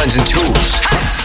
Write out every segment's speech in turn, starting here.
ones and twos.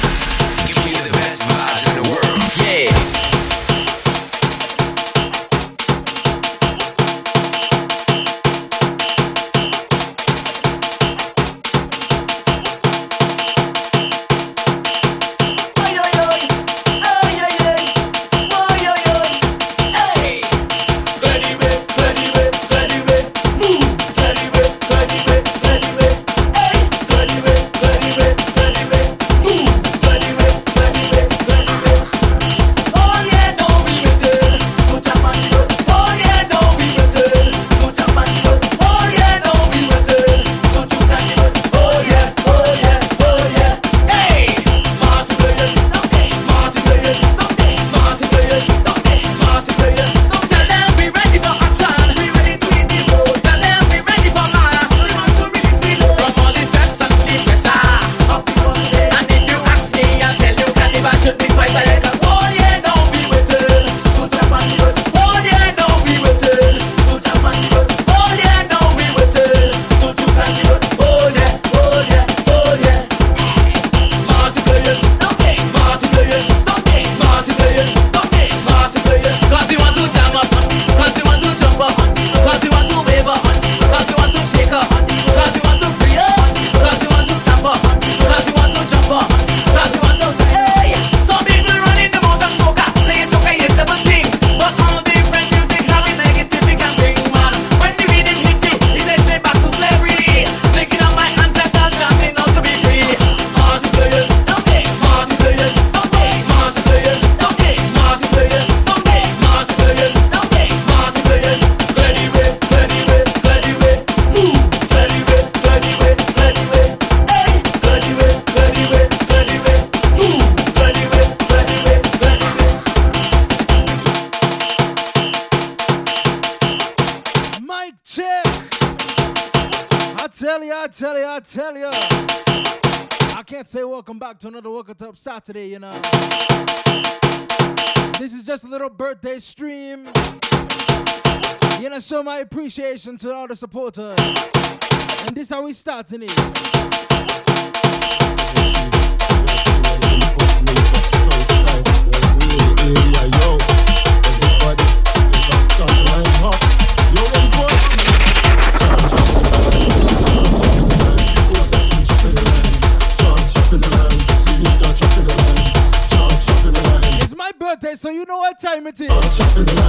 up Saturday, you know. This is just a little birthday stream. You know, show my appreciation to all the supporters. And this how we starting it. limited.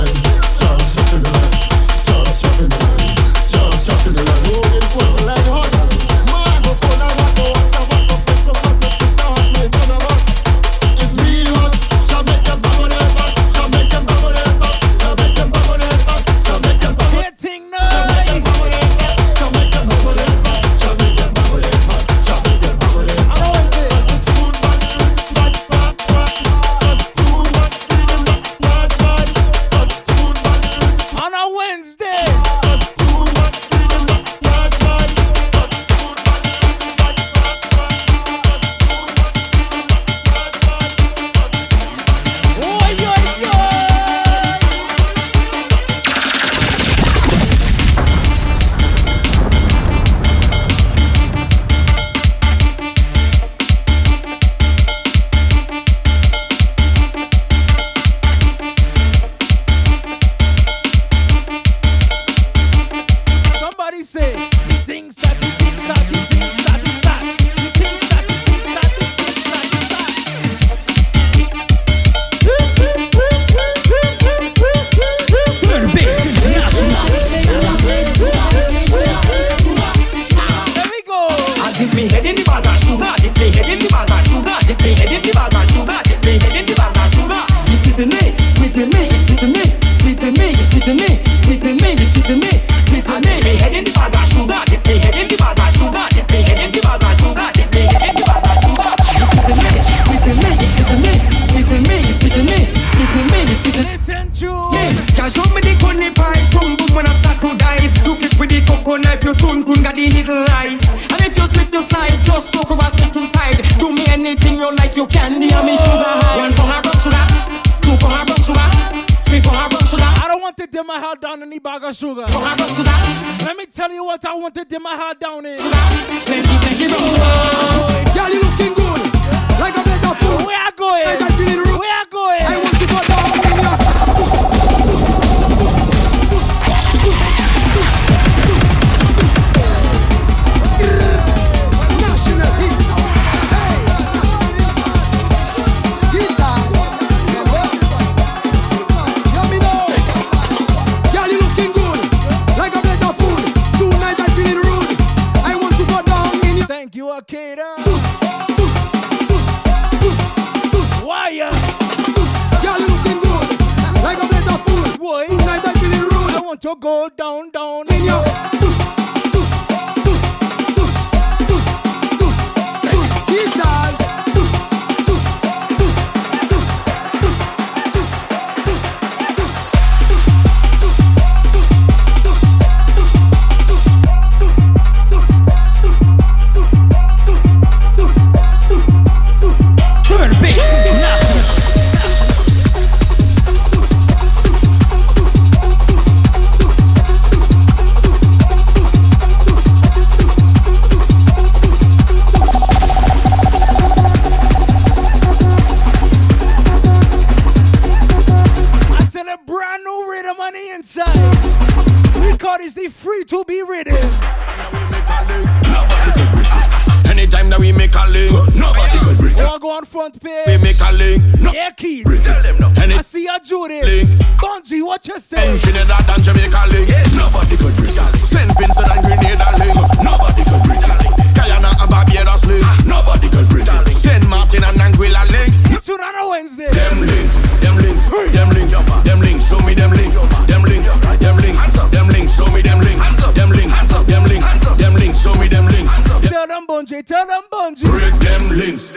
Tell them Bungie, tell them Bungie. Break them links.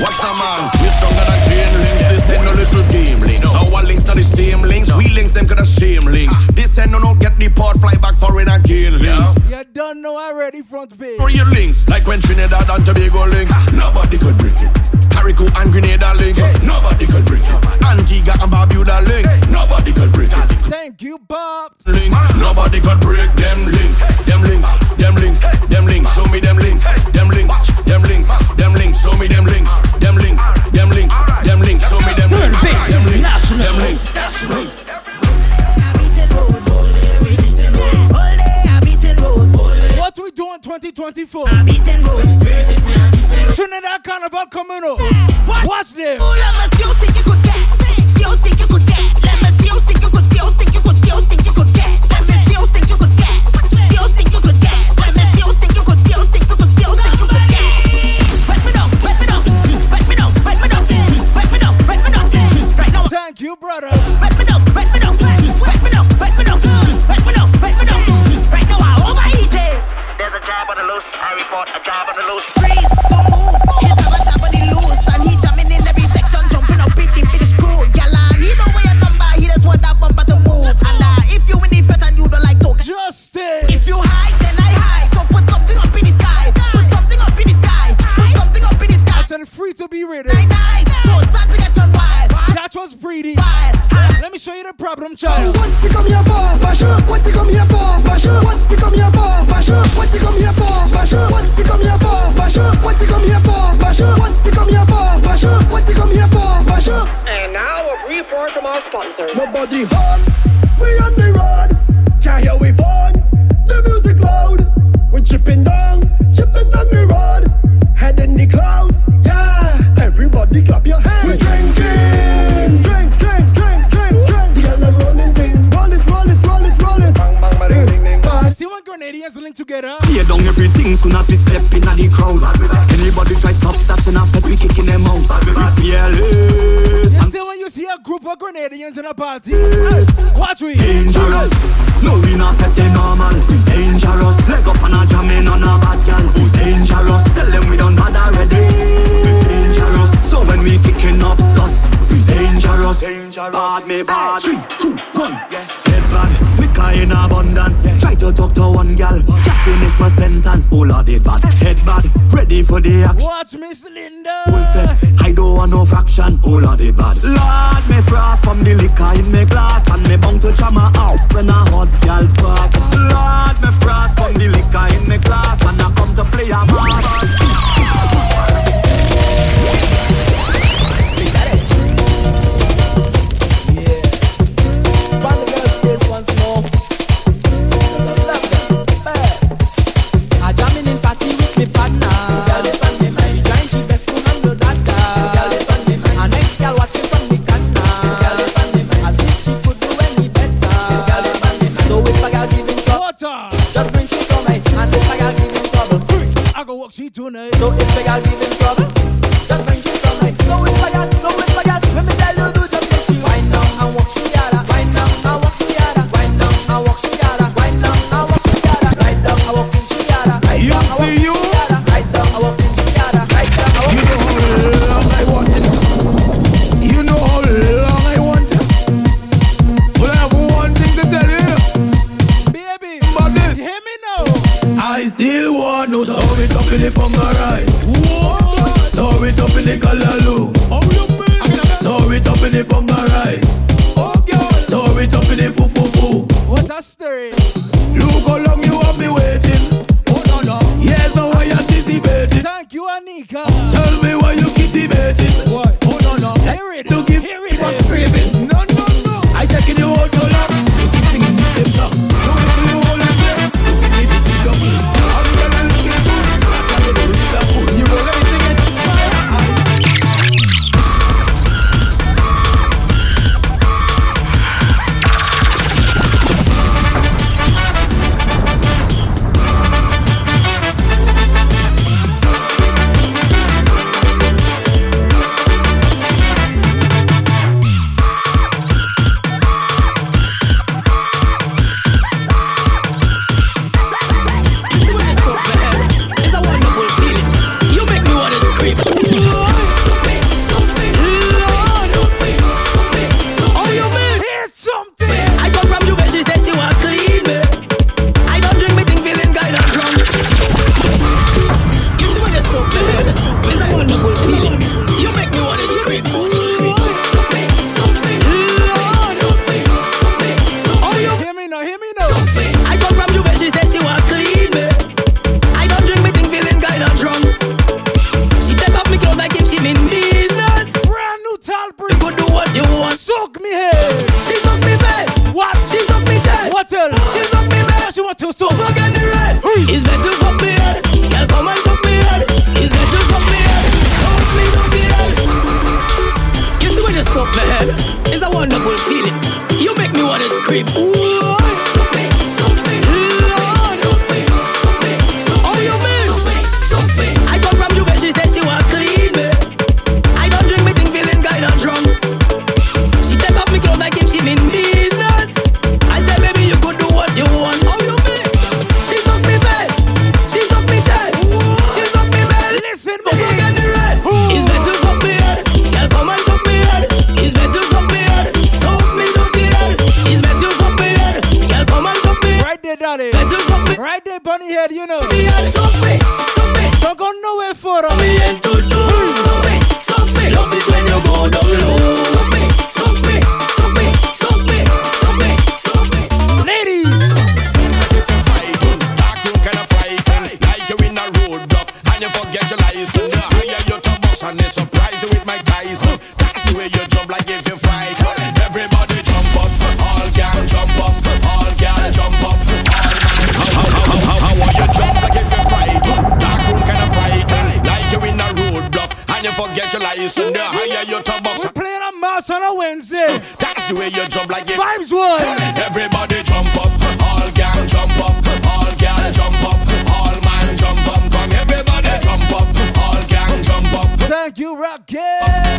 Watch the man, we stronger than chain links. This ain't no little game links. Our links not the same links. We links them could have shame links. Ah. This ain't no no get the port fly back for in again links. You don't know already front page. Real links, like when Trinidad and Tobago link. Ah. Nobody could break it. Carriacou and Grenada link. Nobody could break it. Antigua and Barbuda link. Nobody could break it. Thank you, Bob. Link. Nobody could break them links. Them links. Them links. Them links. Show me them links. Them links. Them links. Them links. Show me them links. Them links. Them links. Them links. Show me them links. Them links. Them links. 21 2024. Trinidad Carnival Communal. What? Watch them. Thank you, brother. Right now, there's a job on the loose. I report a job on the loose. freeze, don't move. Hit have a job on the loose, and he jamming in every section, jumping up in the biggest crew. Gyal, he don't wear a number, he just want that bumper to move. And uh, if you in the fet and you don't like soca, Justin. if you high, then I high. So put something up in the sky, put something up in the sky, put something up in the sky. I tell free to be ready. Nice, That was pretty. Ah. Let me show you the problem, child. What you come here for, Basha? What you come here for, Basha? What you come here for, Basha? What you come here for, Basha? What you come here for, Basha? What you come here for, Basha? What you come here for, Basha? What you come here for, Basha? And now a brief word from our sponsor. Nobody home, we on the road. Can't hear we phone, the music loud. We chipping down, chipping down the road. Head in the clouds, yeah. Everybody clap your hands. We drinking, Grenadians link together? Tear down everything soon as we step in the crowd. Anybody try stop that in a pet, we kicking them out. We fearless You see when you see a group of Grenadians in a party? Yes. Watch we. dangerous. No, we not fetting normal. We dangerous. Leg up and a jamming on a bad gal. We dangerous. Tell them we don't bad already. We dangerous. So when we kicking up dust, we dangerous. Dangerous. Bad me bad. Three, two, one. Yeah. Head bad vodka in abundance. Yeah. Try to talk to one gal, just finish my sentence. Oh lord, the bad, head bad, ready for the action. Watch Miss Linda. Wolfet, I don't want no fraction. Oh lord, the bad. Lord, me frost from the liquor in me glass, and me bound to chama out when a hot gal pass. Lord, me frost from the liquor in me glass, and I come to play a mass. what she tonight. So if I got feelings, trouble, just bring you some. So if I got, so if I got, let me tell you, listen, the higher your top box. We playing a mass on a Wednesday. That's the way you jump like it. Vibes one. Everybody jump up, all gang jump up, all gal jump up, all man jump up. Come everybody jump up, all gang jump up. Thank you, Rocky.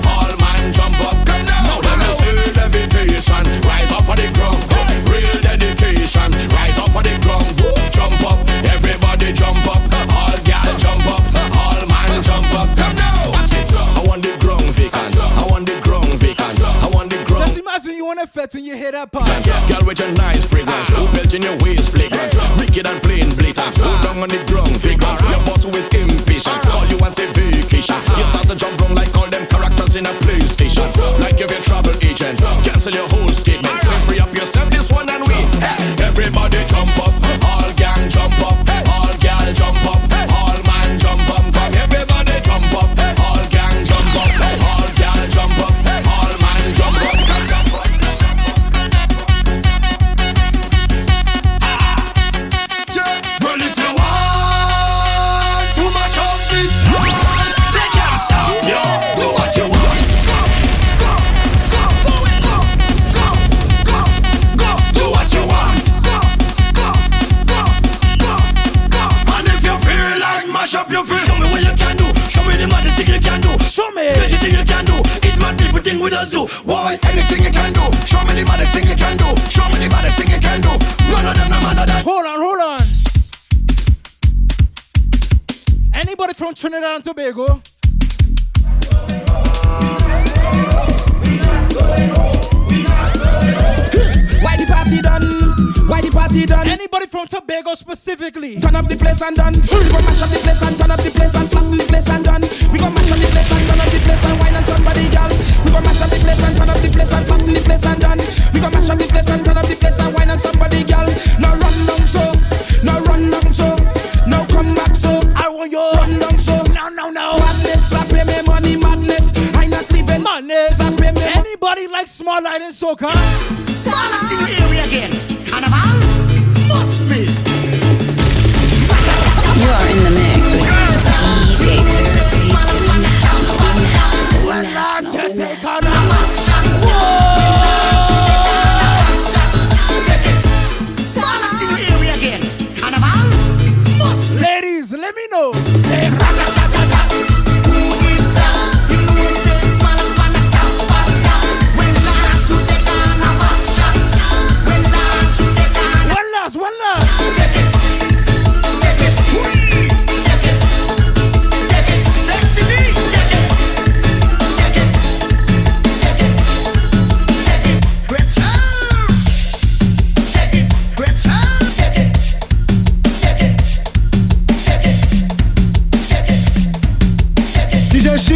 All man jump up. Come now, now let me see levitation. Rise up for the ground. Real dedication. Rise up for the ground. Jump up, everybody jump up. Rising, you wanna fet and you hear that. Girl with your nice fragrance, ah. who belt in your waist fragrance. Wicked and plain blatant, ah. who down on the ground fragrance. Ah. Your boss who is impatient, call you and say vacation. You start to jump around like all them characters in a PlayStation. Like if you're travel agent, cancel your whole statement. so free up yourself, this one and we. Hey. Everybody jump up, all gang jump up, all gal jump up. Thing we just do. Why? Anything you can do. Show me the maddest thing you can do. Show me the baddest thing you can do. None of them no matter that. Hold on, hold on. Anybody from Trinidad and Tobago? Why the party done? Why the party done? Anybody from Tobago specifically? Turn up the place and done. We gon' mash up the place and turn up the place and flatten the place and done. We gon' mash up the place and turn up the place and wine on somebody, girl. We gon' mash up the place and turn up the place and flatten the place and done. We gon' mash up the place and turn up the place and wine on somebody, girl. Now run down so, now run down so, now come back so. I want you. Run down so. No, no, no. Not leaving. Madness. I pay me. Anybody like small light in soca? Smallest in the area again. Carnival must be. You are in the mix with DJ National. Take on Smallest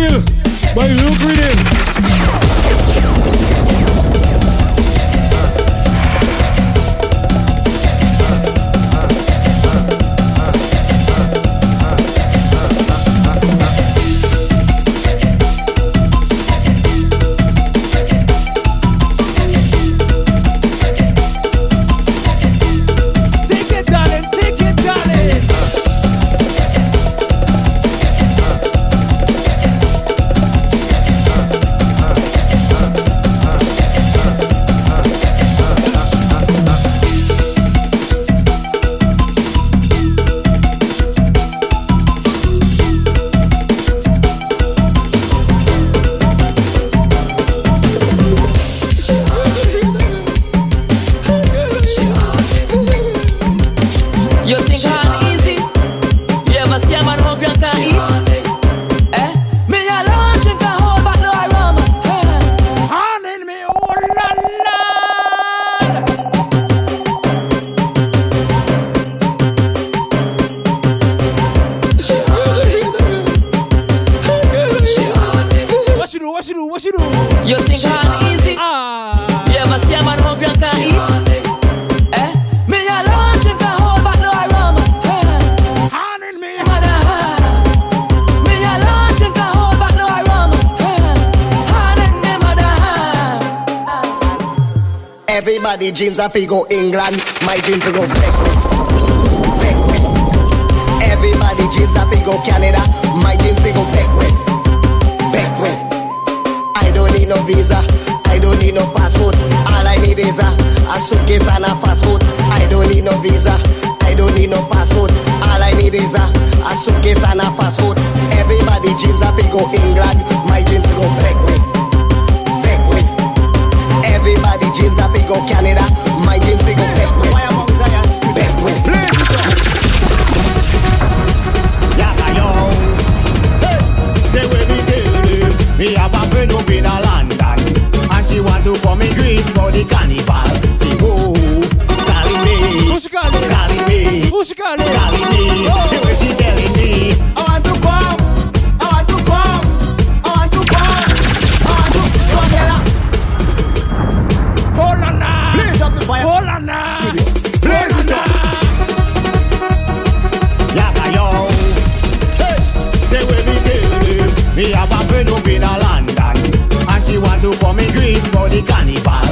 By Luke Reading. Everybody dreams of he go England, my dreams to go Beckwith. Beckwith. Everybody dreams of he go Canada, my dreams to go Beckwith. Beckwith. I don't need no visa, I don't need no passport. All I need is a, a suitcase and a fast food. I don't need no visa, I don't need no passport. All I need is a, a suitcase and a fast food. Everybody dreams of he go England, my dreams to go Beckwith. Beckwith. Everybody dreams of he go Canada, my dreams to go Beckwith. Beckwith. Yes, I know. Hey, they will be killing. Me have a friend who been a London, and she want to come me greet for the carnival. Fi go, calling me, Who she calling? calling me, Who she calling? calling me. The to come for the carnival.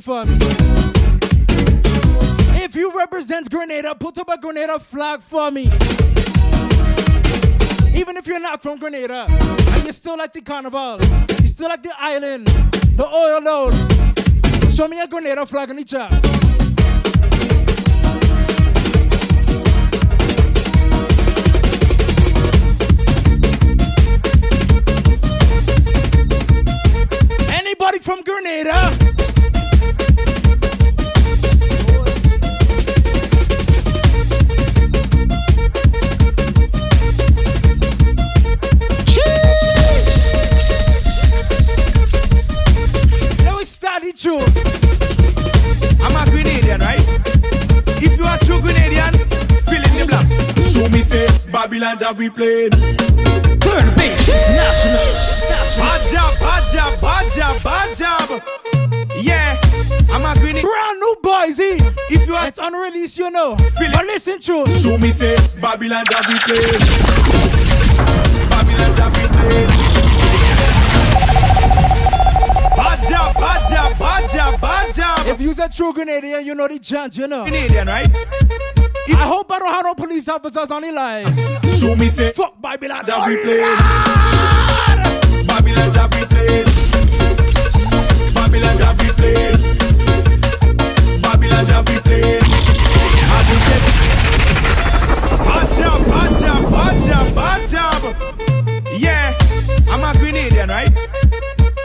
Flame for me. If you represent Grenada, put up a Grenada flag for me. Even if you're not from Grenada and you still like the carnival, you still like the island, the oil load, show me a Grenada flag in the chat. Job we played. Burn the bass, international. Bad job, bad job, bad job, bad job. Yeah, I'm a Grenadian. Brand new Boise. Eh? If you are It's unreleased, you know. Feel. But listen to So me say, Babylon job we played. Babylon job we played. Bad job, bad job, bad job, bad job. If you's a true Grenadian, you know the chant, you know. Canadian, right? I hope I don't have no police officers on the line. So me say, Fuck Babylon. job we played. Babylon job we played. Babylon job we played. Babylon job we played. I do say, bad job, bad job, bad job, bad job. Yeah, I'm a Grenadian, right?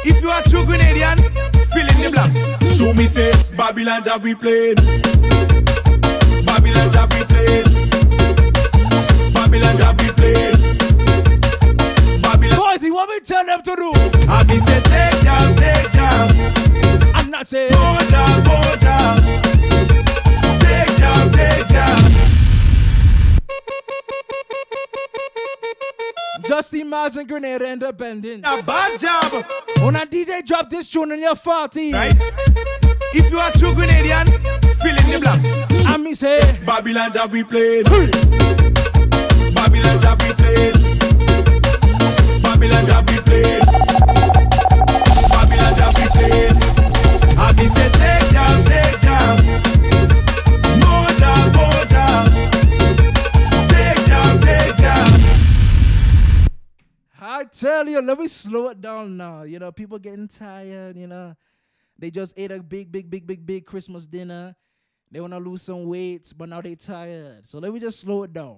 If you are true Grenadian, fill in the blanks. So me say, Babylon job we played. To do? I be say take job, take job, I'm not saying. more job, more job. Take job, take job. Just imagine Grenada end independent. A bad job, When a DJ drop this tune in your 40, right? If you are true Grenadian, fill in the blanks. and me say, Babylon job we played. Babylon job we played. Babylon job we tell you, let me slow it down now. You know, people getting tired, you know. They just ate a big, big, big, big, big Christmas dinner. They want to lose some weight, but now they tired. So let me just slow it down.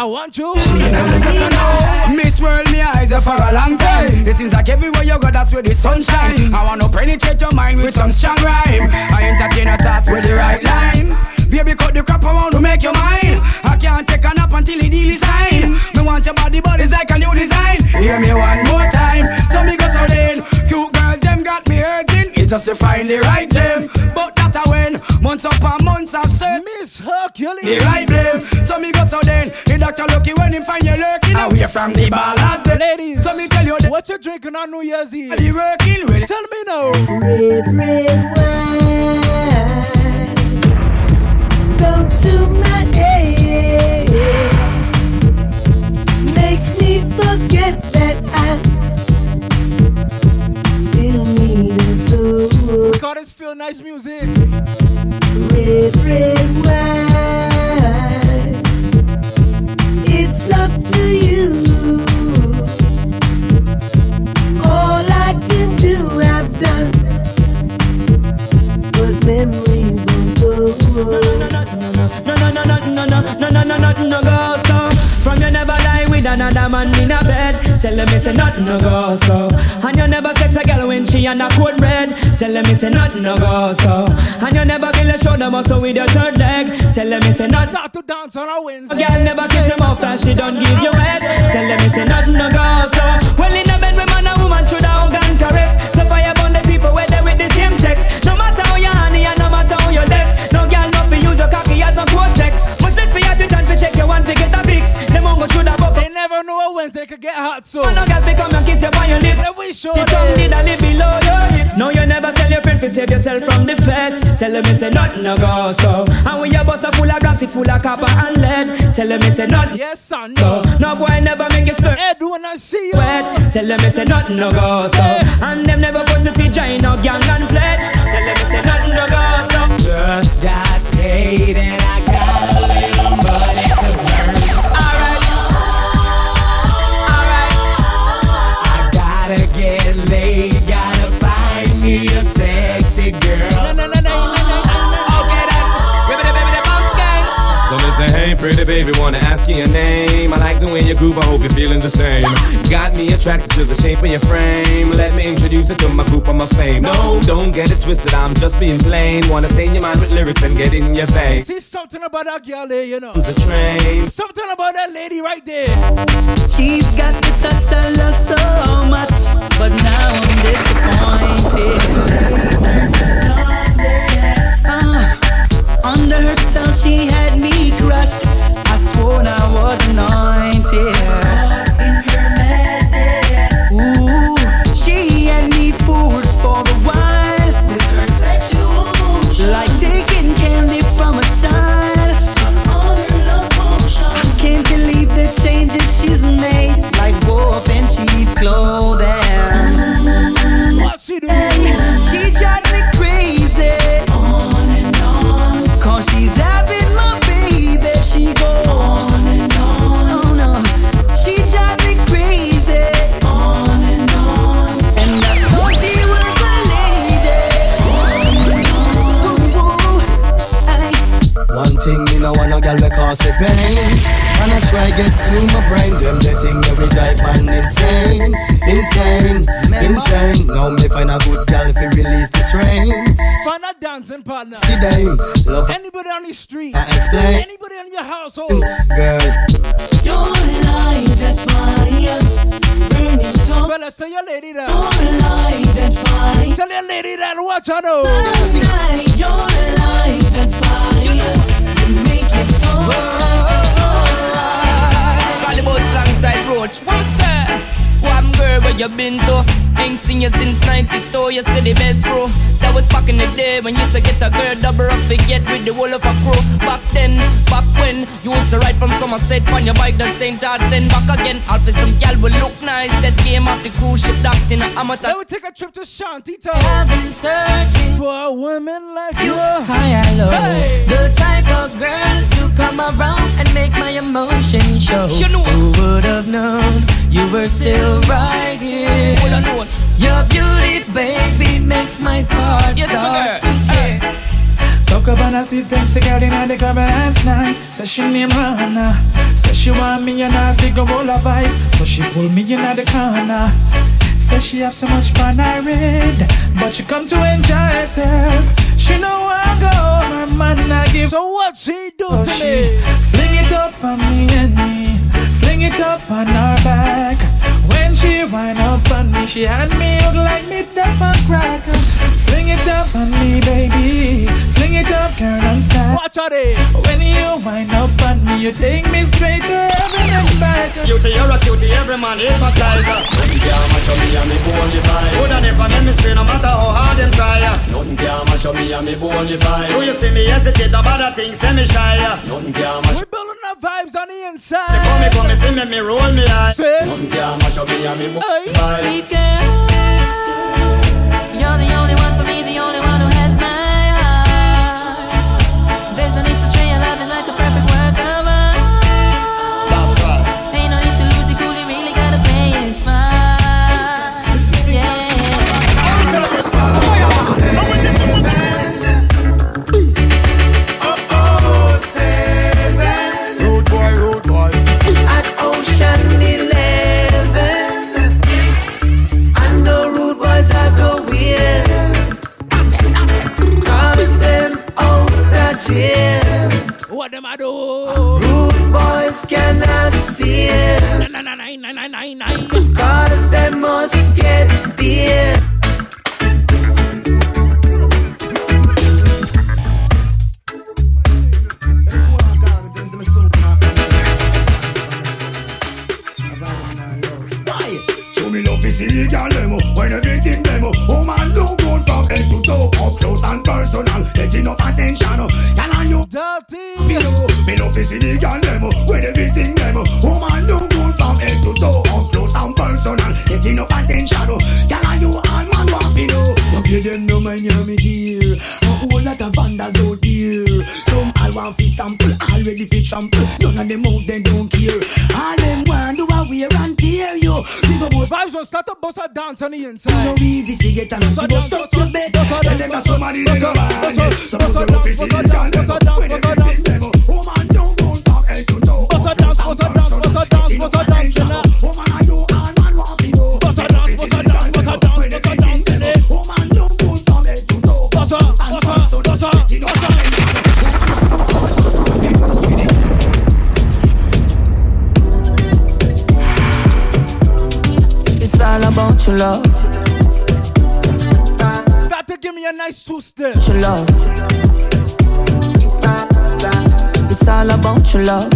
I want you. Miss World, me eyes for a long time. It seems like everywhere you go, that's where the sunshine. I wanna penetrate your mind with some strong rhyme. I entertain your thoughts with the right line. Baby, cut the crap, want to make you mine. I can't take a nap until the deal is signed. Me want your body, it's like a new design. Hear me one more time. So me go so then. Cute girls, them got me hurting. It's just to find the right gem. But a months upon months I've said Miss Hercules. the right blame. So me go so then the doctor lucky when him find you lurking away from the ballast. Ladies, so me tell you that what you drinking on New Year's Eve? the working well. Tell me now. Red, red wine. Soul. God, this feel nice music. Red, red. It's up to you. All I can do, I've done. But memories won't go. No, no, no, no, no, no, no, no, no, nothing no go so. From you never lie with another man in a bed. Tell them it's a nothing no go so. And you never sex a girl when she on a cold red. Tell them it's a nothing no go so. And you never build a shoulder muscle with your third leg. Tell them it's a nothing. Start to dance on a Wednesday. Girl never kiss him after she done give you head. Tell them it's a nothing no go so. Well in a bed with man and woman should hug and caress. The fire burn the people where they with the same sex. No matter never know a Wednesday could get hot so. No girl fi come and kiss you on your lip. Let we show She them. tongue did a lip below your hips. No you never tell your friend to save yourself from the feds. Tell them it's a nothing no go so. And when your bus a full of rocks, it full of copper and lead. Tell them it's a nothing. Yes, son. So, no boy never make you sweat. Hey, do when I see you. Wet. Tell them it's a nothing no go so. And them never go to feed join no gang and pledge. Tell them it's a nothing no go so. Just got paid and I got laid, gotta find me a sexy girl. Pretty baby, wanna ask you your name. I like the way you groove, I hope you're feeling the same. Got me attracted to the shape of your frame. Let me introduce you to my group, I'm a fame. No, don't get it twisted, I'm just being plain. Wanna stain your mind with lyrics and get in your vein. See something about that girl there, you know. The train. Something about that lady right there. She's got the touch I love so much, but now I'm disappointed. Uh, under her spell, she had me crushed. I swore I was anointed. Me no want a we cause it pain And I try to get to my brain Them the thing that we drive and insane Insane, insane Now me find a good girl fi release the strain Find a dancing partner. See them, love Anybody on the street. I explain. Anybody in your household. girl Your light that fire burning so Fellas, tell your lady that. Your light that fire Tell your lady that. Watch her know. You been to? Ain't seen you since 92, you still the best crew. That was back in the day when you used to get a girl double up and get with the whole of a crew. Back then, back when you used to ride from Somerset on your bike, the St. George, then back again. All for some gal will look nice. That came off the cruise ship docked in a amateur. Let me take a trip to Shanty Town. I've been searching For a woman like you you. high and low Hey. The type of girl to come around and make my emotions show You know. Who would have known you were still right here Hold on, hold on. Your beauty, baby, makes my heart Yes, my start to uh. care Talk about a sweet sexy girl in the club last night. Say she name Rana. Say she want me and I figure all her vibes. So she pull me in at the corner. Say she have so much fun I read, but she come to enjoy herself. She know I go, her man I give. So what she do So to she me? fling it up on me and me, fling it up on her back. When she wind up on me, she had me hook like me dump a cracker. Fling it up on me, baby. Fling it up, girl, and style. Watch out there. When you wind up on me, you take me straight to heaven and back. Cutie, you're a cutie, every man hypnotizer. Nothing can mash up me and me bone divide. Good and if I make me stray, no matter how hard them try. Nothing can mash up me and me bone divide. Do you see me hesitate about that thing, say me shy. Nothing can mash We're up vibes on the inside. They come me, come me, feel me, me roll me eye. Say. Nothing can mash up me and me bone divide. Sweet girl, Rude boys cannot feel. Cause they must get beer. Show me love is illegal demo When everything demo do good from head to toe Up close and personal Get enough attention. Can I you. Dirty. Me know Me love is illegal demo. When everything demo. Woman do good from head to toe Up close and personal Get enough attention. Can I you man to know No pay them no mind you me dear A whole lot of vandals out here Some all want fi sample Already fi trample None of them out they don't care All them want do a wear and tear you People must Vibes will start to bust a dance on the inside. no easy to get a dance, bust up your bed. Tell them that somebody bust they a- go bust on. a- Some bust of a them dance, office bust a in dance, Uganda. bust a dance, When bust a everything demo, woman don't go from head to toe. Bust a dance, bust a dance, bust a dance, bust a dance. Woman, you all man want to know? Bust a dance, your love, Start to give me a nice two step. your love. It's all about your love.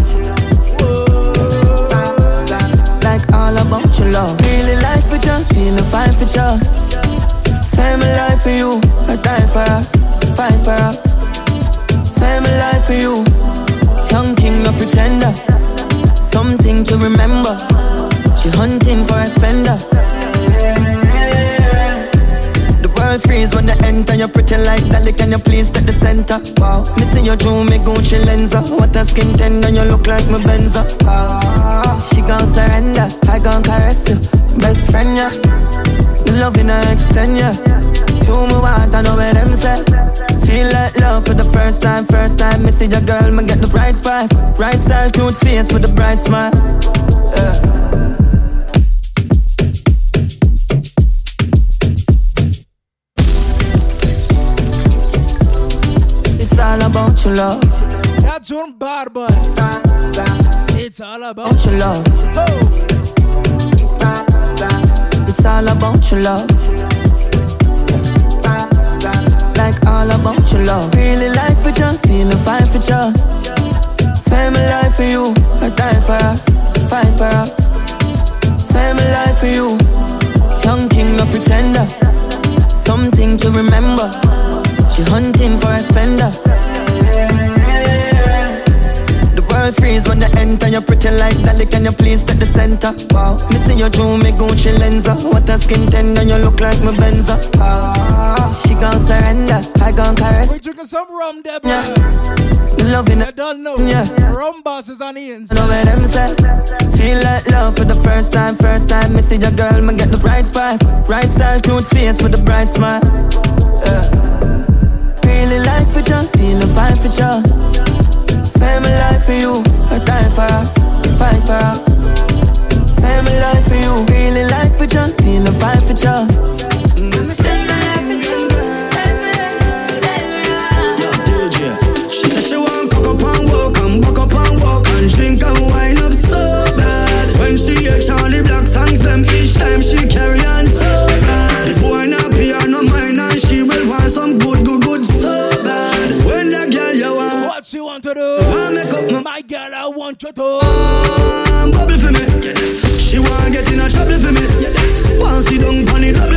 Like all about your love. Really like for just feeling fine for just. My life for you, I die for us, fight for us. My life for you, young king, no pretender. Something to remember. She hunting for a spender. Freeze when they enter. You're pretty like Dolly, can you please take the center? Wow, missing your jewel, me Gucci lenser. What a skin tender, you look like my Benza. Ah, she gon' surrender, I gon' caress you, best friend yeah. The love in her extend yeah. You move out, I know where them say. Feel like love for the first time, first time. Me see your girl, me get the right vibe, right style, cute face with a bright smile. Yeah. All about your love. That John Barber. It's all about your love. It's all about your love. Like all about your love. Really like for just feeling fine for just. Spend my life for you, I die for us, fight for us. Spend my life for you, young king, no pretender. Something to remember. She hunting for a spender. World freeze when they enter. You're pretty like Dolly, can you please take the center? Wow, missing your jewel, me Gucci lenser. What a skin tender, you look like my Benza. Ah, she gon' surrender, I gon' caress. We drinking some rum, boy. The love in I don't know. Yeah. Rum boss is on the inside. know where them say Feel like love for the first time First time me see your girl, me get the right vibe Right style, cute face with a bright smile yeah. Really like for just Feeling fine for just Spend my life for you I die for us, fight for us. Spend my life for you Really like for just Feeling fine for just. Spend my life for you She said she want cock up and walk and buck up and walk and drink For me. She wanna get in a trouble for me. Wanna see on it.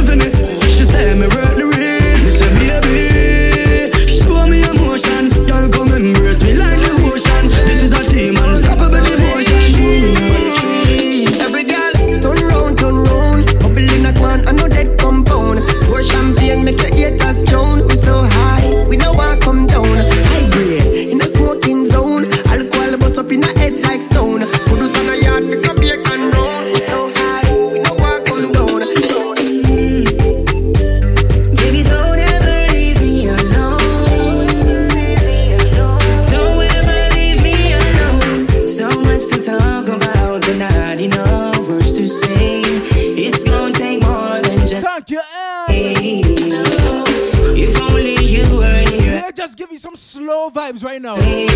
vibes right now.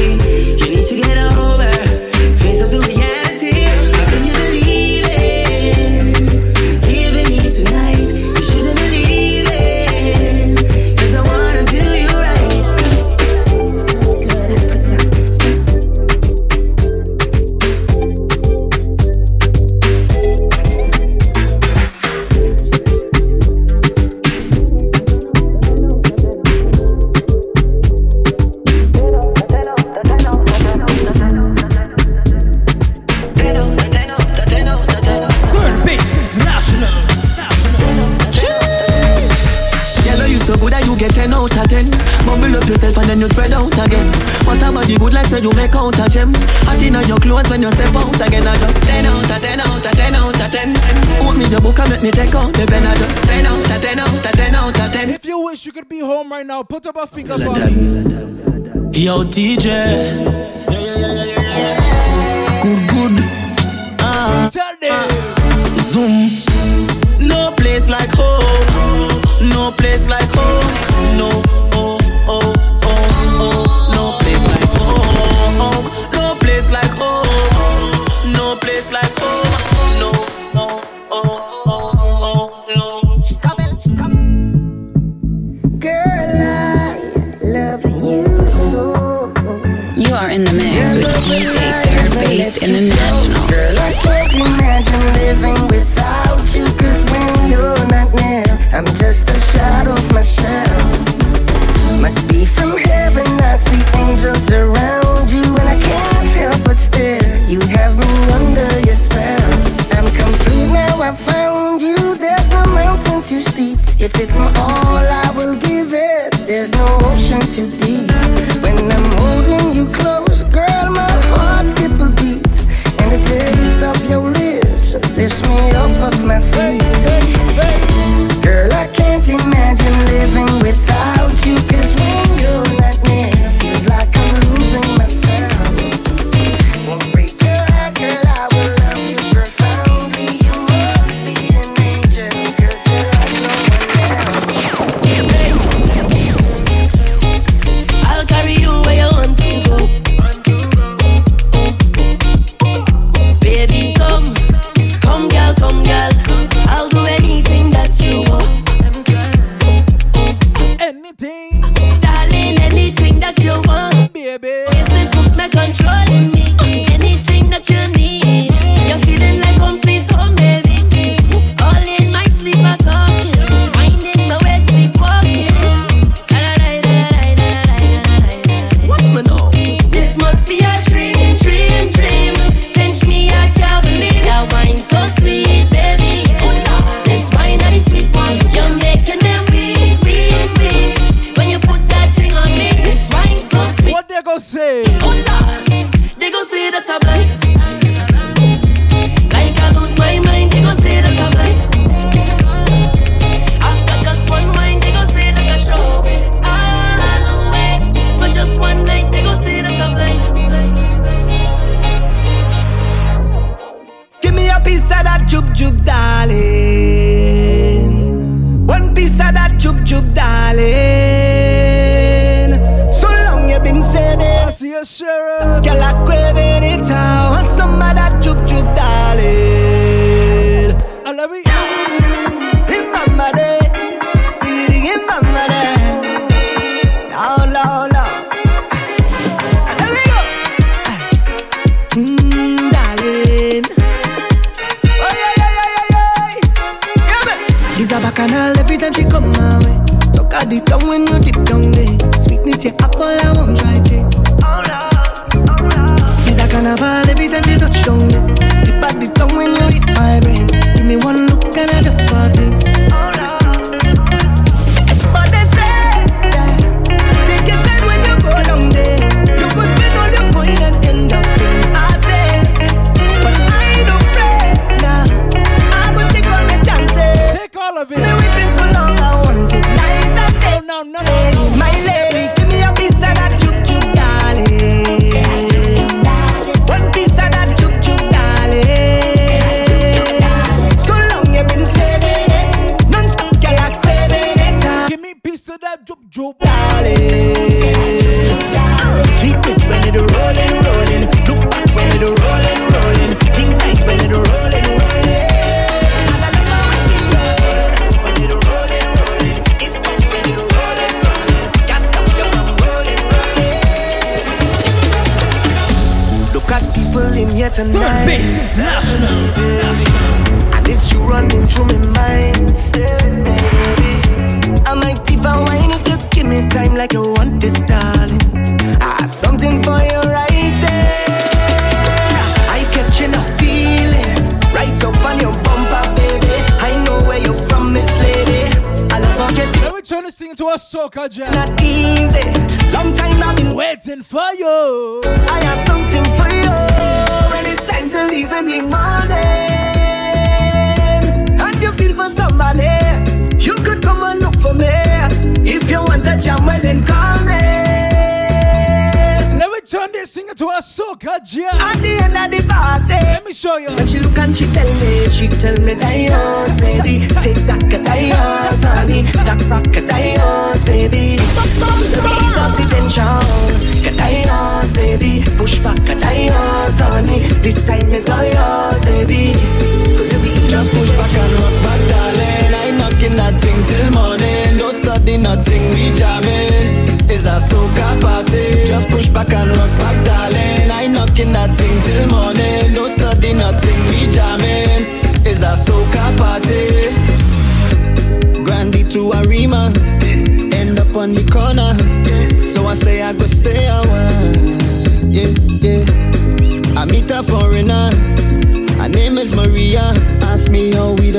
você.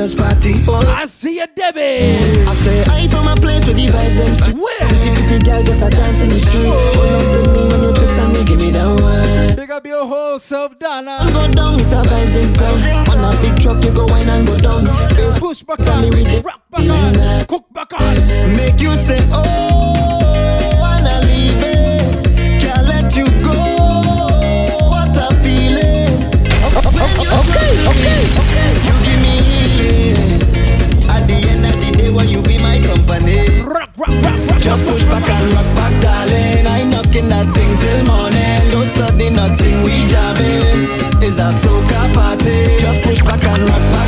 just party. Oh. I see a Debbie. I say, I from a place where the vibes ain't sweet. Pretty, pretty girl just a dance in the streets. Oh. Pull up to me when you twist and give me that one. Big up your whole self, Donna. Go down with the vibes in town. On a big truck, you go wine and go down. Bass, Push back on, rock back on, cook back on. Make you say, oh. Just push back and rock back, darling. I knocking that thing till morning. Don't study nothing, we jamming. It's a soca party. Just push back and rock back.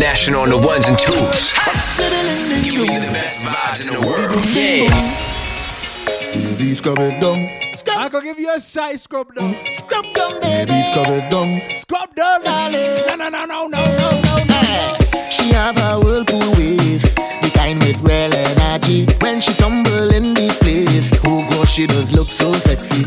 International on the ones and twos. Giving you the best vibes in the world. Yeah. Baby, scrub it down. Scrub, I could give you a side scrub down. Scrub down, baby. Baby, scrub it down. Scrub down, darling. No, no, no, no, no, no, no, no. She have a whirlpool waist, the kind with real energy. When she tumble in the place, oh gosh, she does look so sexy.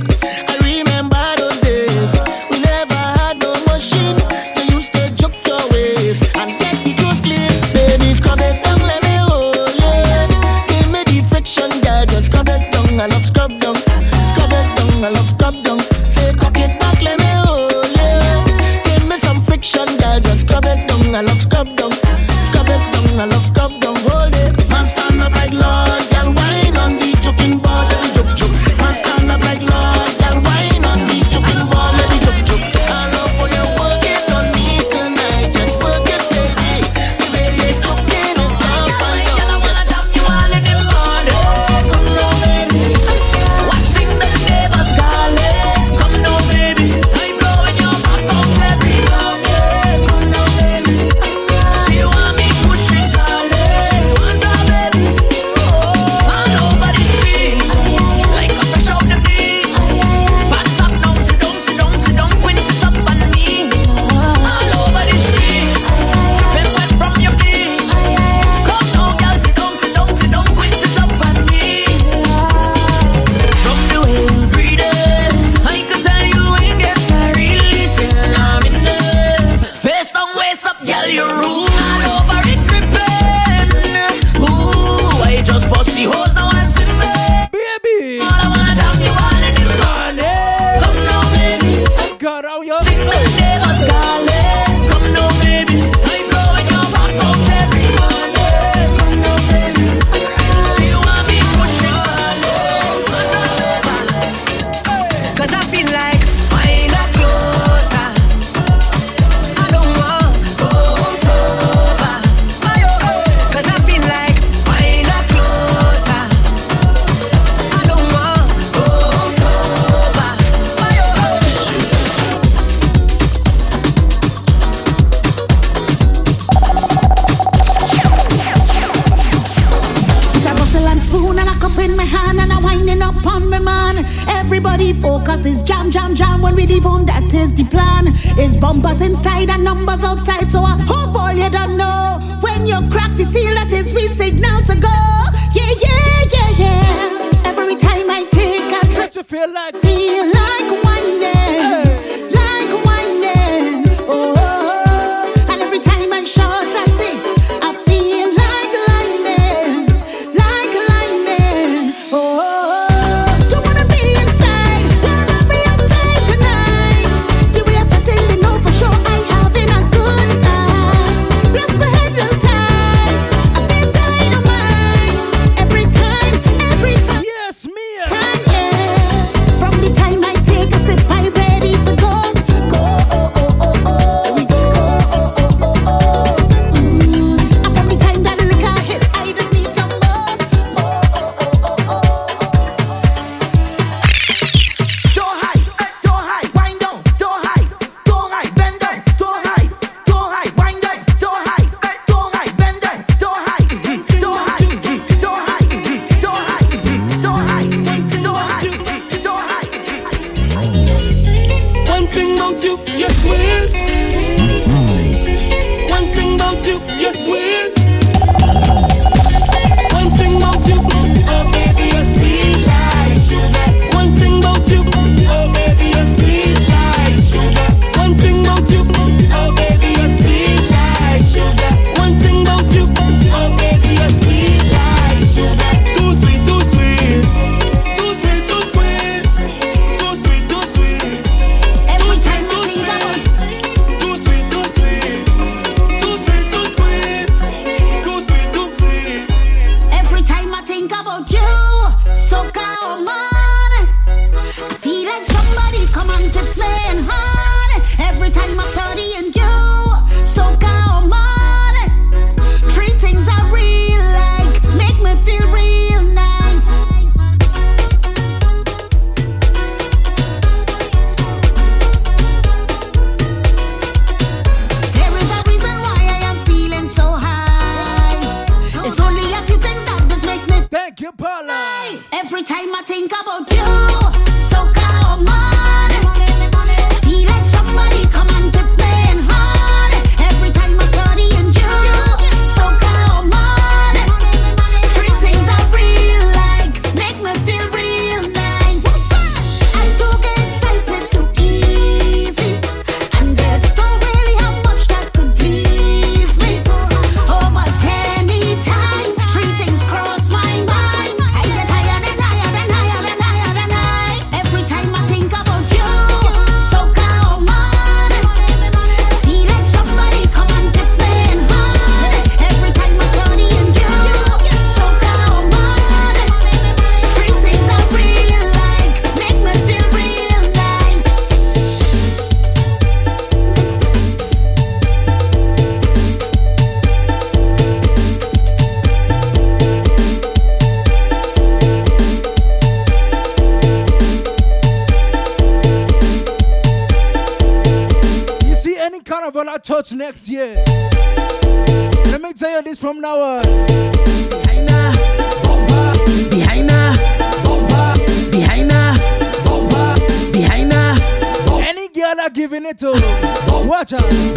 Watch out.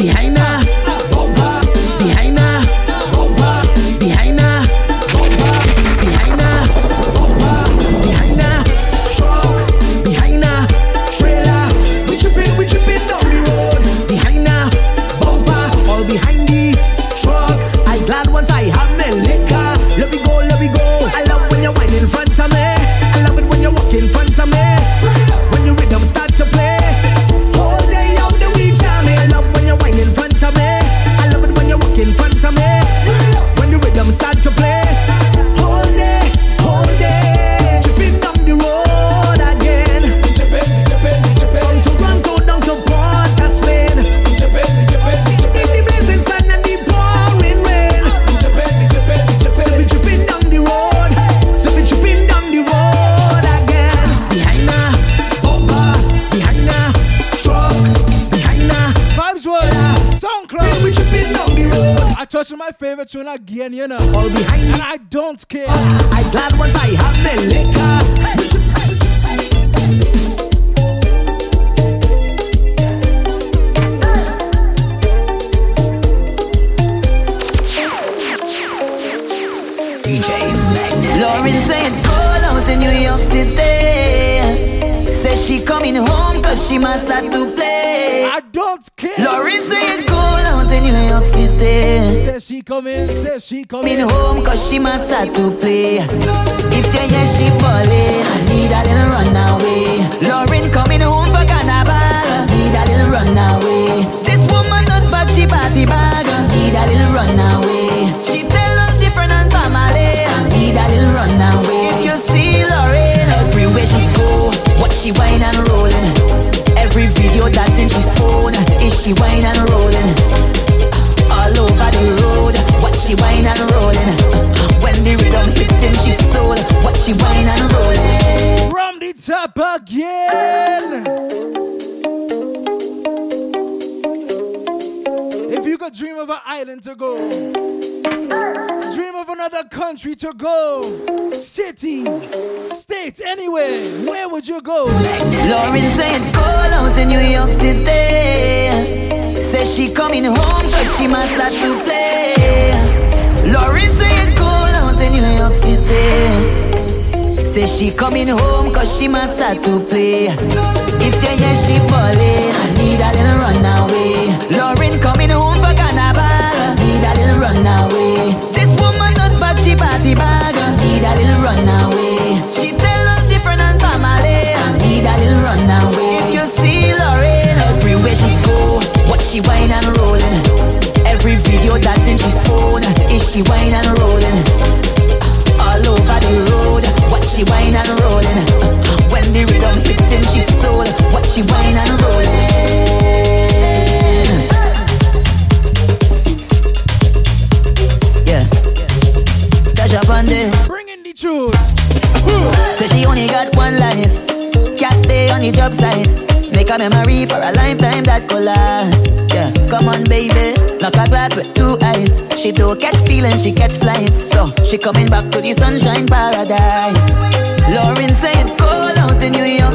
to an again, you know. All we she coming. Been home cause she must have to play. country to go, city, state, anywhere, where would you go? Lauren said, call out to New York City. Says she coming home, so she must start to play. Lauren said, call out to New York City. Says she coming home, cause she must start to play. If you hear she balling, I need a little runaway. She don't catch feelings, she catch flights. So she coming back to the sunshine paradise. Lauren said, call out in New York.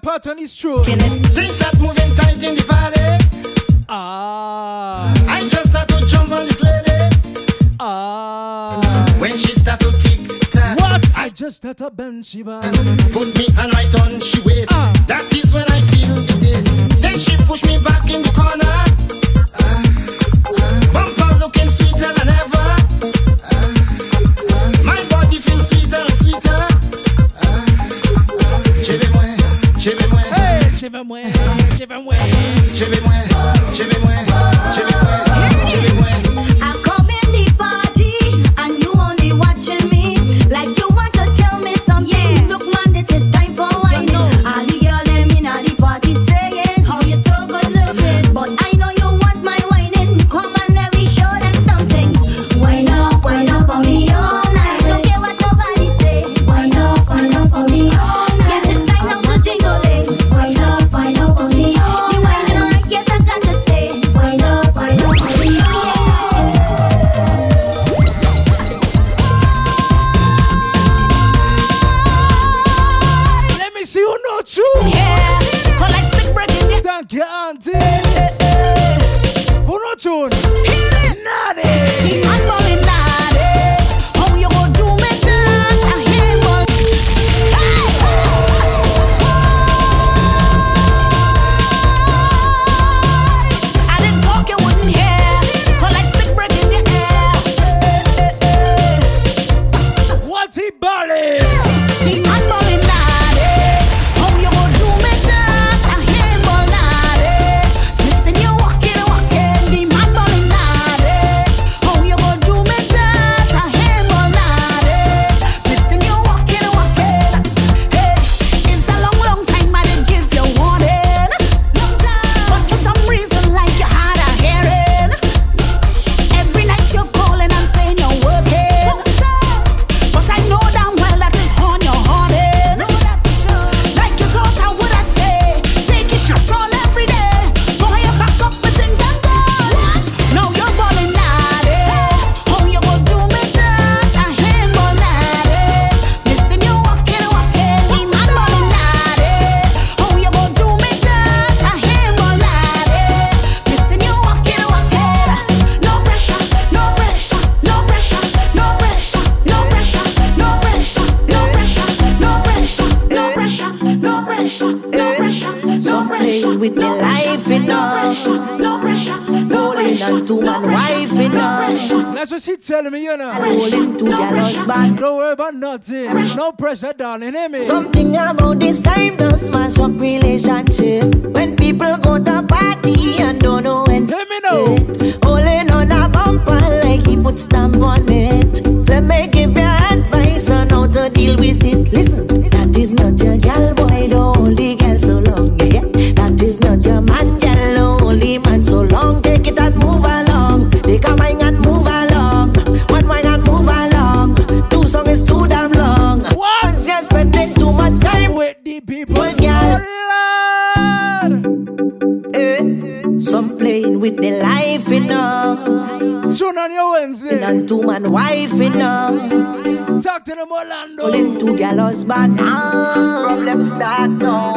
pattern is true. Things that moving tight in the valley. Ah. I just start to jump on this lady. Ah. When she start to tick tack. What? I just start to bend she back. Put me on right on she waist. Ah. That is when I feel the taste. Then she push me back in the corner. pas moi, c'est. Je vais moi. said darling. Orlando. Pulling to your husband. Ah, problem start now.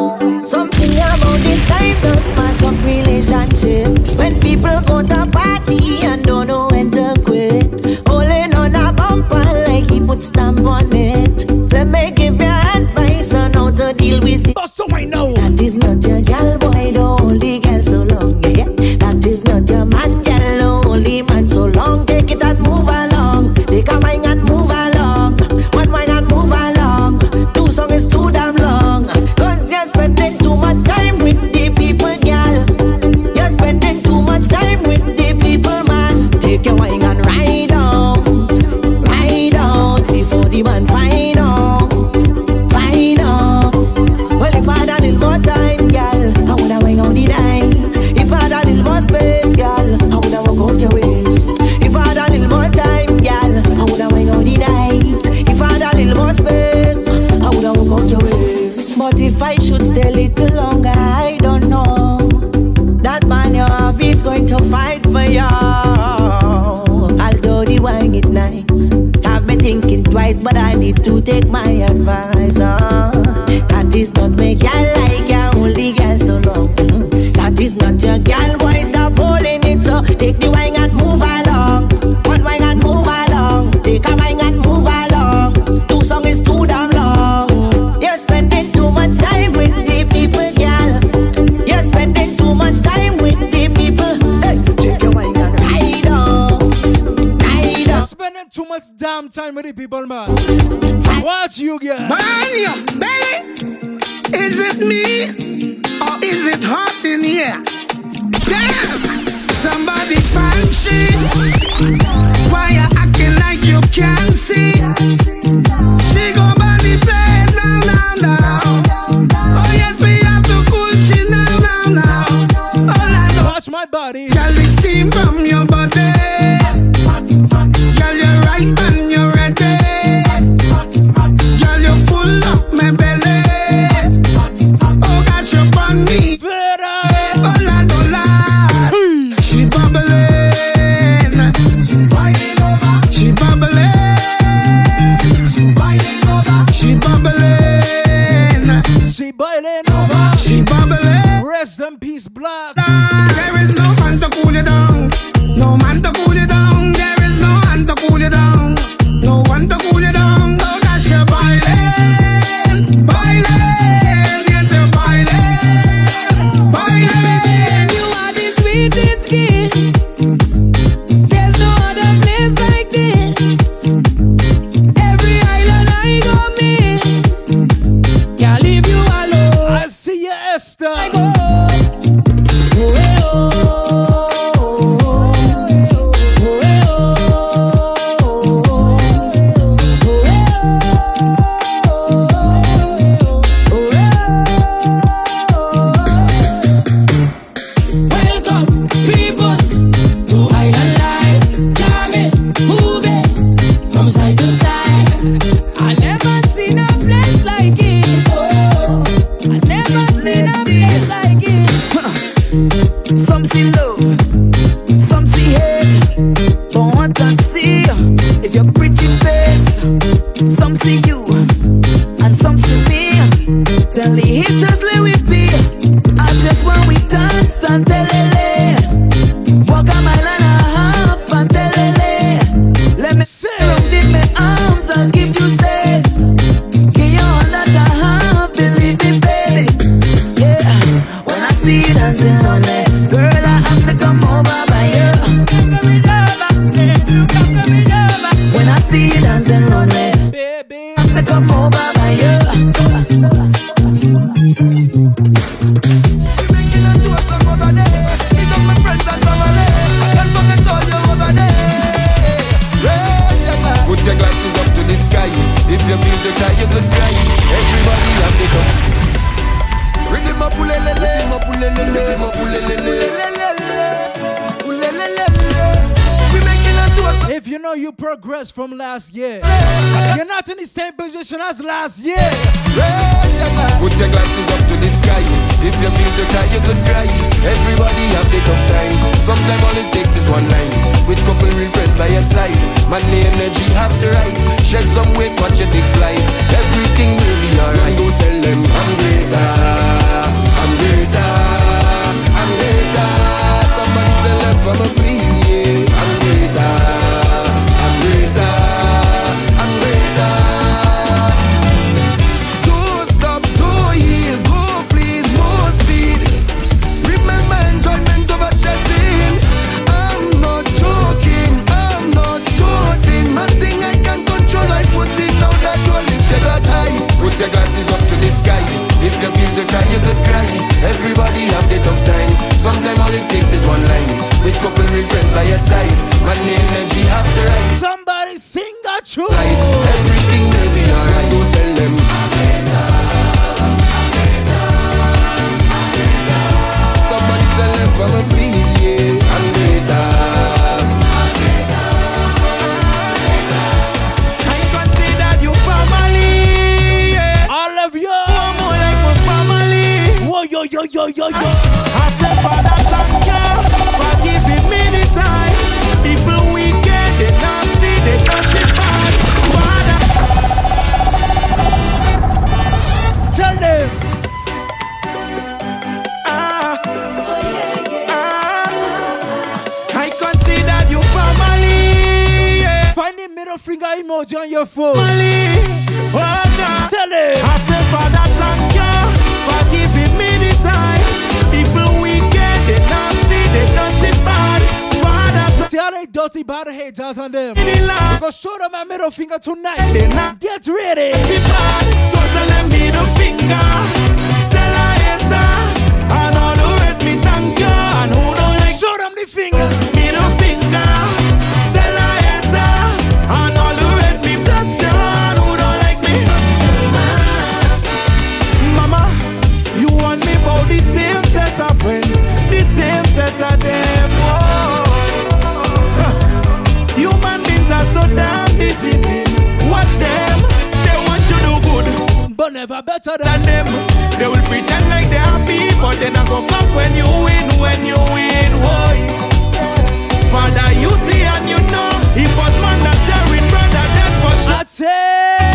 Get ready. T-Bad, so tell them me the finger. Tell her enter. And all who read me thank you. And who don't like. Show them the finger. Me the finger. Tell her enter. And all who read me bless you. And who don't like me. Mama, you want me about the same set of friends. The same set of them. Whoa. Huh. Human beings are so damn busy. but never better than them. They will pretend like they happy, but then I go back when you win, when you win. Why? Father, you see and you know, if was man that sharing brother, then for sure. I say.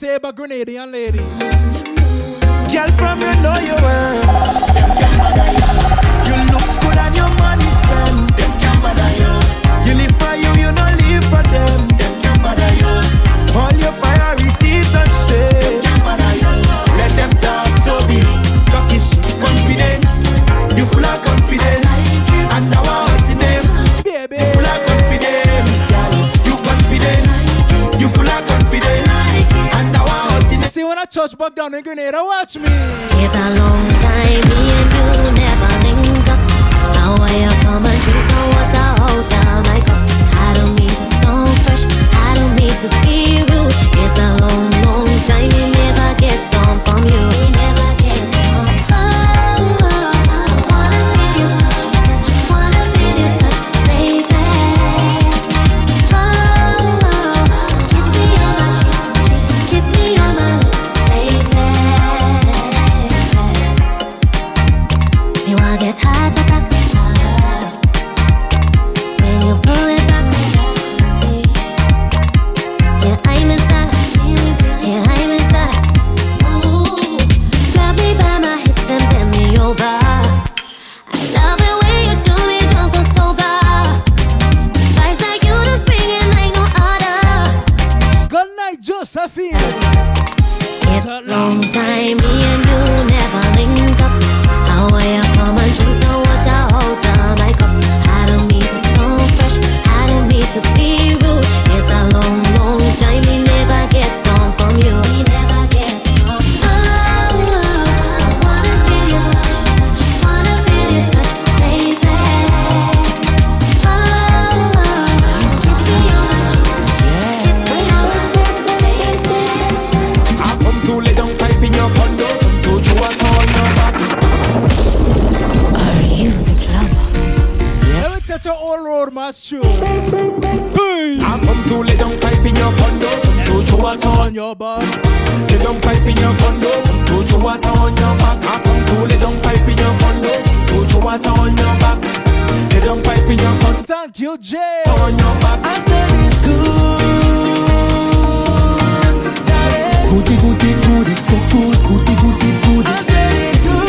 Sabre Grenadian lady. Girl from you know you want. touch Bogdan and Grenada. Watch me. It's a long time me and you never link up. How I up on my hold down my cup. I don't mean to sound fresh. I don't mean to be Thank you, Jay. Goody, goody, goody, so good. Goody, goody, goody. I said it good.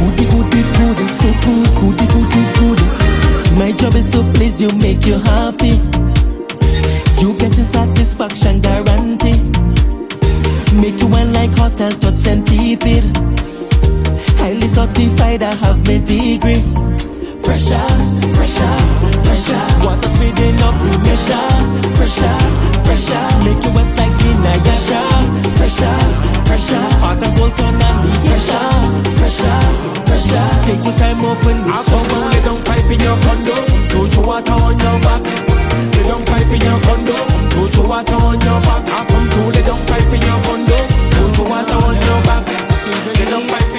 Goody, goody, goody, so good. Goody, goody, goody. My job is to please you, make you happy. out on me. Pressure, pressure, pressure. Take your time, open the summer. Lay down pipe in your condo. Put your water on your back. Lay down pipe in your condo. Put your water on your back. I come to lay down pipe in your condo. Put your water on your back. Lay down pipe.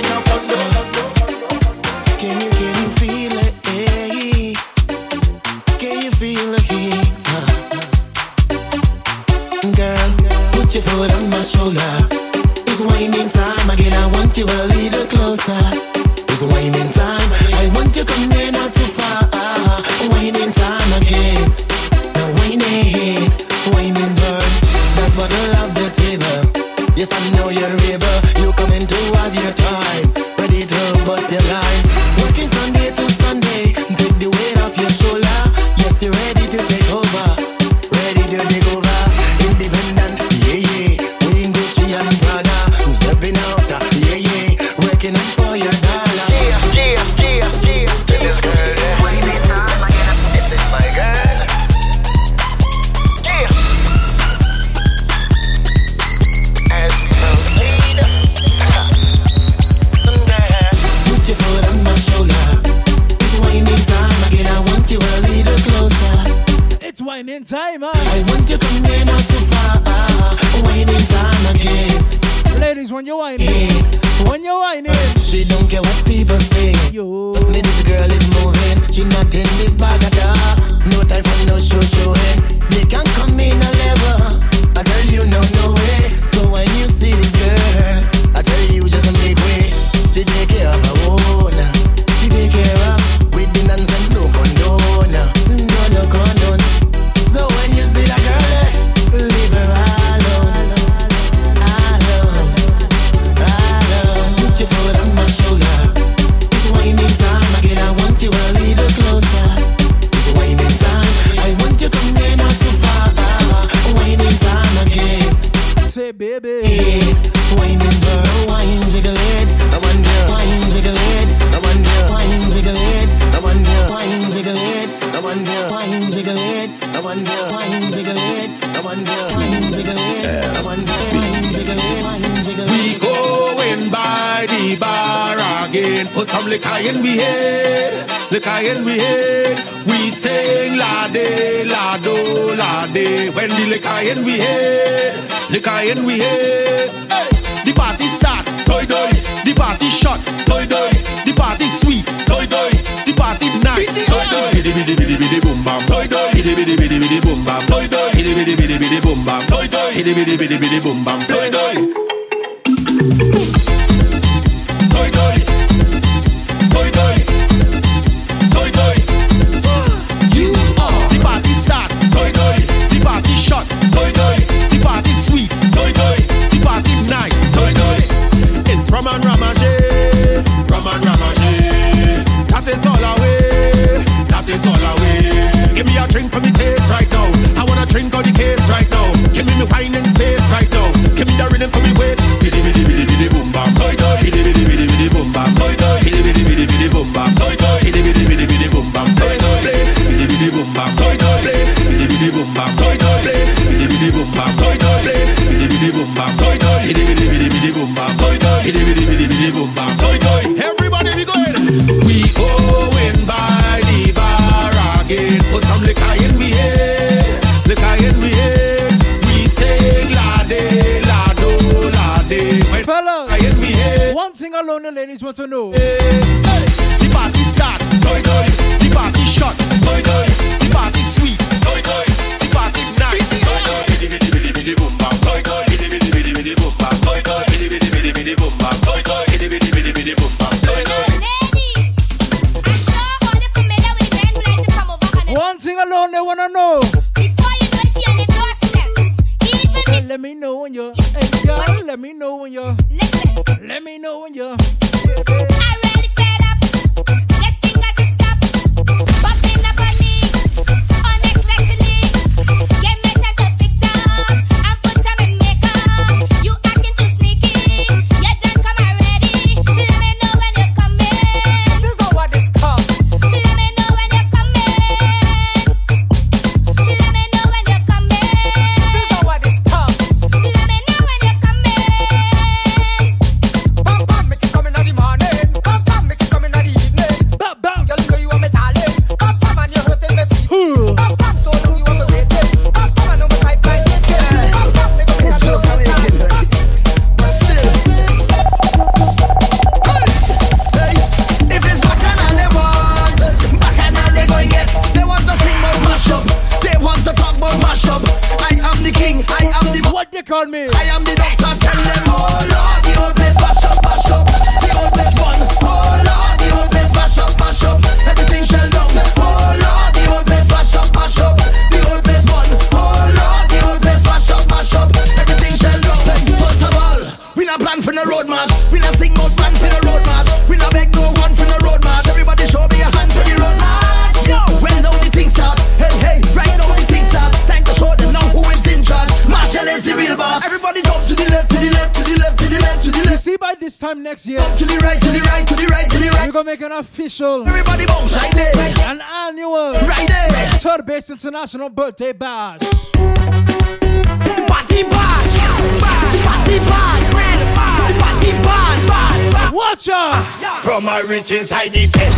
Hidi bidi bidi bidi bum bam doy doy. Hidi bidi bidi bidi bum bam doy doy. Hidi bidi bidi bidi bum bam doy doy. to know official Everybody bounce right there. and annual right there. Third Base International Birthday Bash. Party bash, party bash, party bash, party bash, Watch out! From my riches I descend.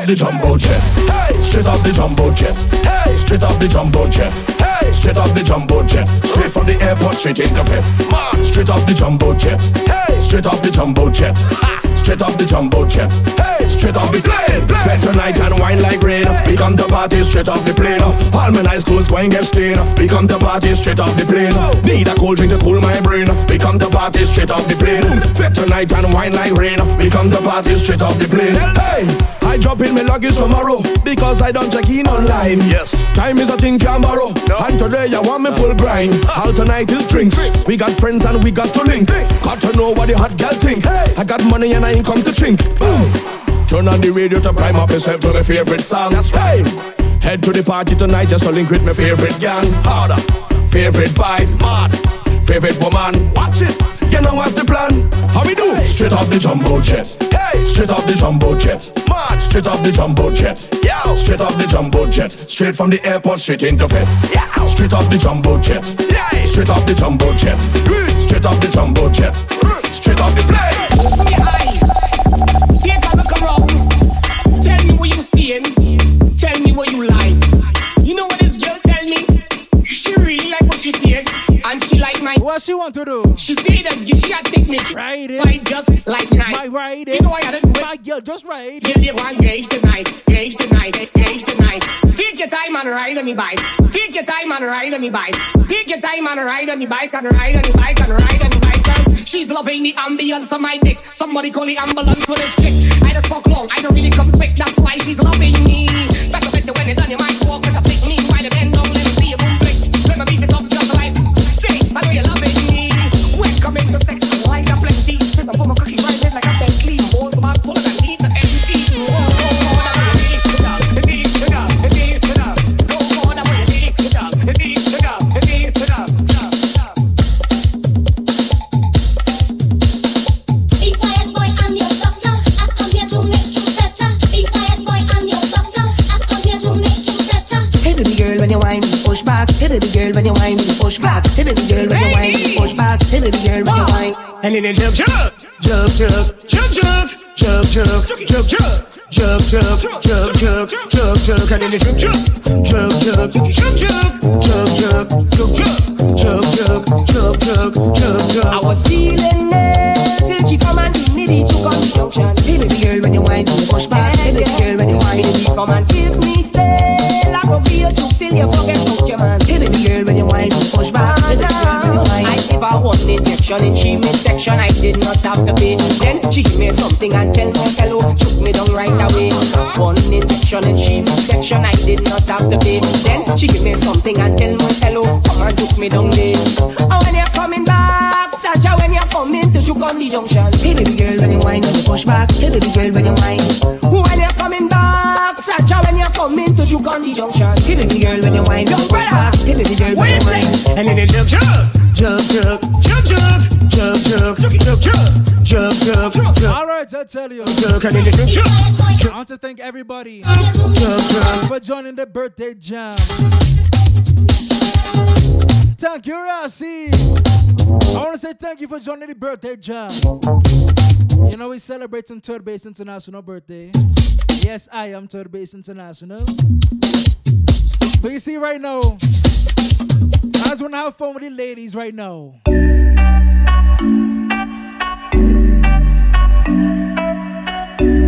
Off the jumbo jet. Hey, straight off the jumbo jet. Hey, straight off the jumbo jet. Hey, straight off the jumbo jet. Straight from the airport, straight into fit. Man, straight off the jumbo jet. Hey, straight off the jumbo jet. Straight off the jumbo jet. Hey, straight off the plane. Fed tonight and wine like rain. We come to party straight off the plane. All my nice clothes going get stained. We come to party straight off the plane. Need a cold drink to cool my brain. We come to party straight off the plane. Fed tonight and wine like rain. We come to party straight off the plane. Hey, I drop in my luggage tomorrow because I don't check in online. Yes, time is a thing can borrow. And today I want me full grind. All tonight is drinks. We got friends and we got to link. Got to know what the hot girl think. I got money and I ain't come to drink. Boom. Turn on the radio to prime up yourself to my favorite song. That's right. Head to the party tonight just to link with my favorite gang. Harder. Favorite vibe. Mad. Favorite woman. Watch it. You know what's the plan? How we do? Straight off the jumbo jet. Hey. Straight off the jumbo jet. Mad. Straight off the jumbo jet. Yeah. Straight off the jumbo jet. Straight from the airport straight into bed. Yeah. Straight off the jumbo jet. Yeah. Straight off the jumbo jet. Straight off the jumbo jet. Straight off the plane. Take a look around. Tell me what you seeing. What she want to do? She say that she had take me right it. Right just like night. My right You know I had to do it. My girl, just right Yeah, you want gay tonight, gay tonight, gay tonight. Take your time and ride on the bike. Take your time and ride on the bike. Take your time and ride on the bike and ride on the bike and ride on the bike. She's loving the ambience of my dick. Somebody call the ambulance for this chick. I just spoke long, I don't really come quick. That's why she's loving me. Better better when you're done, you might when you whine, push back. Hey baby girl, when you whine, push back. Hey baby girl, when you whine, push back. Hey baby girl, when you whine. And then jump, jump, jump, jump, jump, jump, jump, jump, jump, jump, jump, jump, jump, jump, jump, jump, and then jump, jump, jump, jump, jump, jump, jump, jump, jump, jump, jump, jump, jump, jump, jump. I was feeling it till she come and give me the two conjunction. Hey baby girl, when you whine, push back. Hey baby girl, when you whine, come and give me stay. You forget about your man. Hey baby girl, when you whine, push back. Hey baby girl, when you whine. I give her one injection in she midsection. I did not have to pay. Then she give me something and tell me hello. Took me down right away. One injection in she midsection. I did not have to pay. Then she give me something and tell me hello. Come and took me down there. And oh, when you're coming back, Sasha, when you're coming to Juke on the junction. Hey baby girl, when you whine, when you push back. Hey baby girl, when you whine. On the junction. Hey baby girl, when you whine, Young push back. Hey baby girl, when you whine. And then they jump, jump, jump, jump, jump, jump, jump, jump, jump, jump, jump, jump, jump. All right, I tell you. Jump, and then they jump, jump. I want to thank everybody Jump, jump. for joining the birthday jam. Thank you, Rossi. I want to say thank you for joining the birthday jam. You know, we celebrating Third Base International birthday. Yes, I am Third Base International. But you see, right now, I just want to have fun with the ladies right now.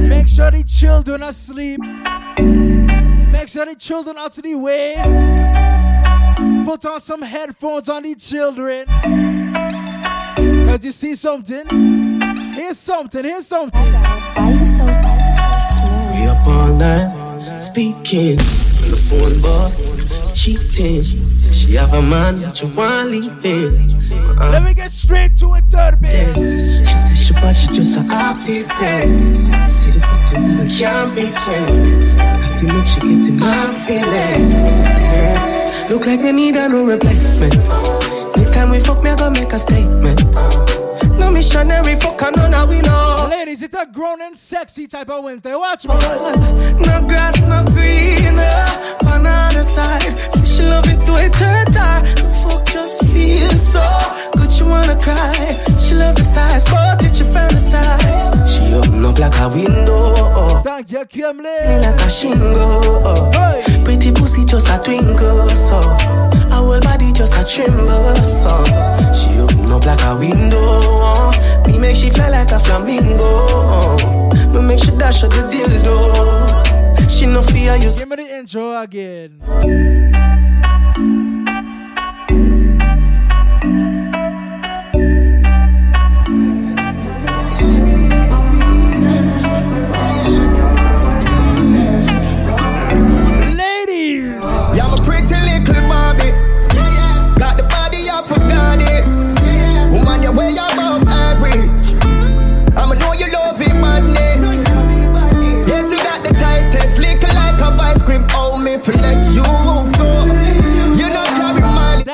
Make sure the children are asleep. Make sure the children out to the way. Put on some headphones on the children. Cause you see something? Here's something, here's something. Up all night, speaking on the phone, but cheating. Say she have a man, but you want leaving. Uh, Let me get straight to it, third bit. she said she but she just a artist. Say the fuck to me, we can't be friends. I feel like she getting my feelings. Look like we need a new replacement. Next time we fuck, me I gonna make a statement. Missionary fuck, and none of we know. Ladies, it's a grown and sexy type of Wednesday. Watch me. No grass, no green, uh, other side. Say she love it to it her. The fuck just feels so good, you wanna cry. She love the size, but it you fantasize. She open up like a window, oh. Thank you, Kimley. Me like a shingle, oh. Pretty pussy just a twinkle, so. Whole body just a tremble, so. She open up like a window. Me make she fly like a flamingo. Me make she dash out the dildo. She no fear use. Give me the intro again.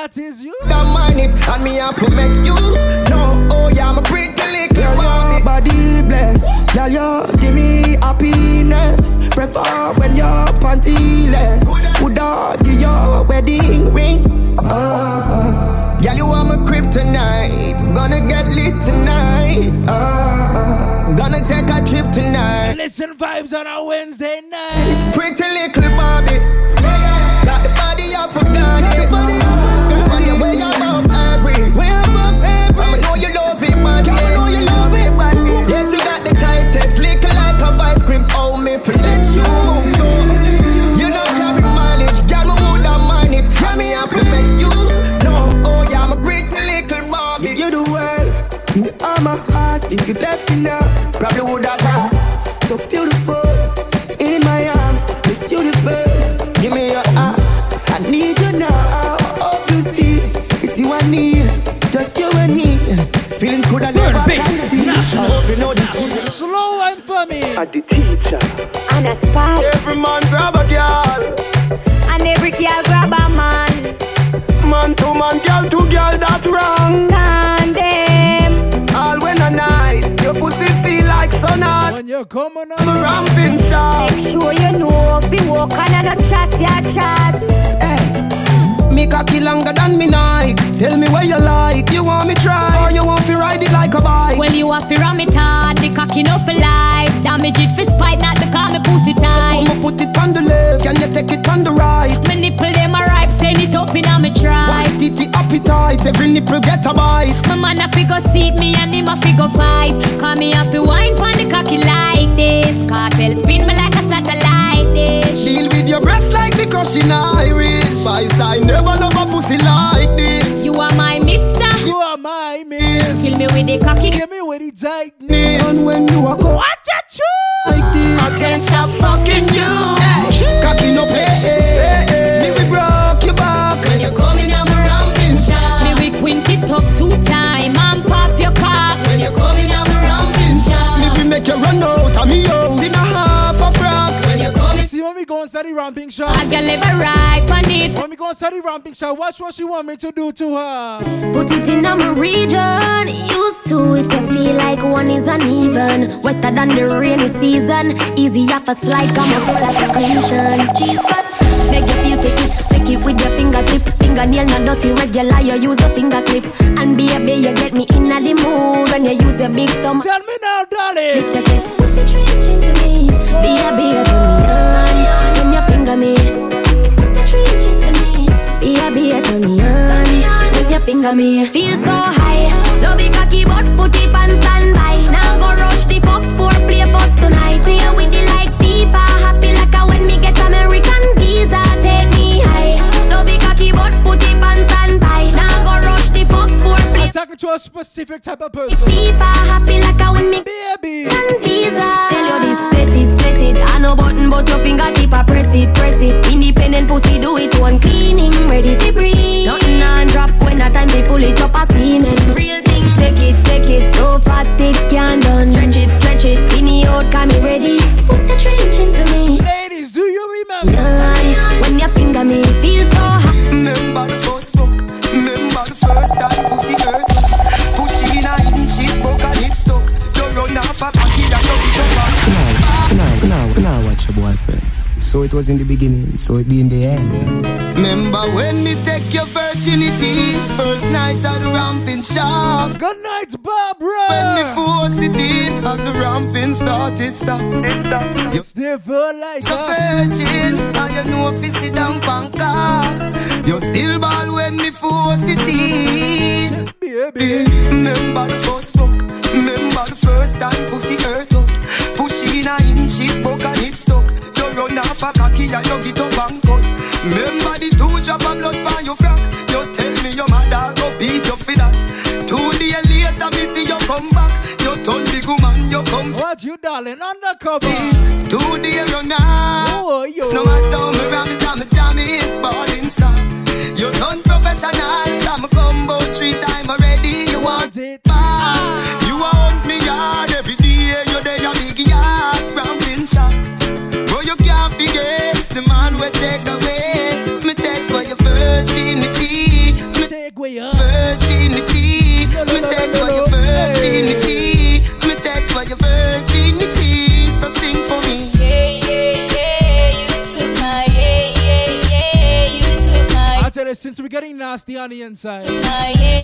That is you. That mind it, and me have to make you know. Oh, yeah, I'm a pretty little Barbie. body bless. Girl, you give me happiness. Prefer when you're pantyless. Would I give your wedding ring? Uh, yeah, you are my kryptonite. Gonna get lit tonight. Uh, gonna take a trip tonight. Listen vibes on a Wednesday night. Pretty little Barbie. Hot. When you're I'm a ramping shop. Make sure you know. Be walk and not chat, yeah, chat. Hey. Me cocky longer than me Nike. Tell me where you like. You want me try or you want to ride it like a bike? Well, you have to ram it hard, the cocky no for life. Damage it for spite, not because me pussy tight. I'ma put it on the left, can you take it on the right? Me nipple them a ripe, send it up in a me try. White titty appetite, every nipple get a bite. My man a figure seat me and him a figure fight. Call me a fi wine pon the cocky like this. Kartel spin me like a satellite dish. Deal with your breasts like because she Irish. Spice, I never love a pussy like this. You are my mister. You are my miss. Kill me with the cocky. Kill me with the tightness. And when you a go Watch your chew. Study ramping shop. I can live a right on it. When we go study ramping shop, watch what she want me to do to her. Put it in my region. Used to if you feel like one is uneven. Wetter than the rainy season. Easy off a slide, come a full of secretion. Cheese but make you feel take it. Take it with your fingertip. Fingernail not dirty regular. You use a finger clip. And be a baby, you get me in a the mood when you use your big thumb. Tell me now, darling. Put the trench into me. Baby, you turn me on when you me. Put the trench into me. Baby, you turn me on when you finger me. Feel so high. Love it cocky, but put it on standby. Now go rush the fuck for play post tonight. Play with it like FIFA. Happy like a when me get American visa. Take me high. Love it cocky, but I'm talking to a specific type of person. FIFA happy like I would baby. And pizza. Tell you this, set it, set it. I know button, but your fingertip, I press it, press it. Independent pussy, do it one cleaning, ready to breathe. Nothing on drop when that time me pull it up, A semen. Real thing, take it, take it. So fat, thick, can done. Stretch it, stretch it. Skinny old got me ready. Put the trench into me. Ladies, do you remember? Yeah, when your finger me feels so watch your boyfriend. So it was in the beginning, so it be in the end. Remember when me take your virginity? First night at the ramping shop. Good night, Barbara! When me force it in As the ramping started stop. You never like a virgin And you know if you sit down Bangkok You're still ball when me force it in. Baby. Remember the first fuck. Remember the first time pussy hurt up. Push in a inch it broke and it stuck Run off a cocky and you get up and cut. Remember the two drop of blood by your frack You tell me your mother go beat you for that. Two days later me see you come back. You turn the woman you come What you darling undercover? Two days run out. Oh, yo. No matter how me ram it I'm jam it Ballin' stop You done professional I'm combo three time already. You want it Away your virginity take for your virginity since we're getting nasty on the inside,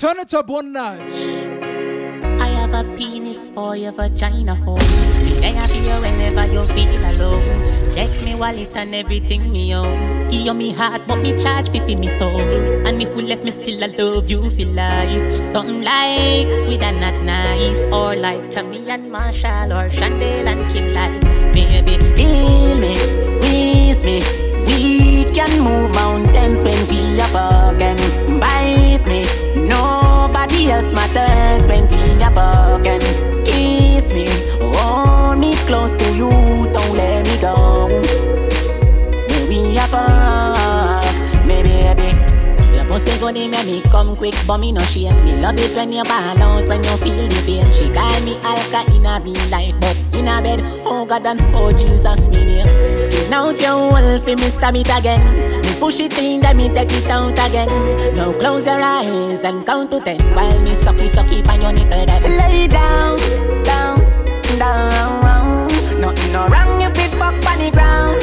turn it up one notch. I have a penis for your vagina hole. Then I feel whenever you feel alone. Take me wallet and everything me own. Give you me heart, but me charge fi fi me soul. And if we left me still, I love you for life. Something like squid and not nice, or like Tammy and Marshall, or Chandel and Kim like. Baby, feel me, squeeze me. Can move mountains when we are bargain. Bite me, nobody else matters when we are bargain. Kiss me, hold me close to you, don't let me go. When we are. Your pussy it make me come quick, but me no shame. Me love it when you ball out, when you feel the pain. She call me Alka in a real life, but in a bed, oh God and oh Jesus, me name. Skin out your hole for me stab it again. Me push it in, then me take it out again. Now close your eyes and count to ten while me sucky sucky on your nipple. Then lay down, down, down. Nothing no wrong if it fuck on the ground,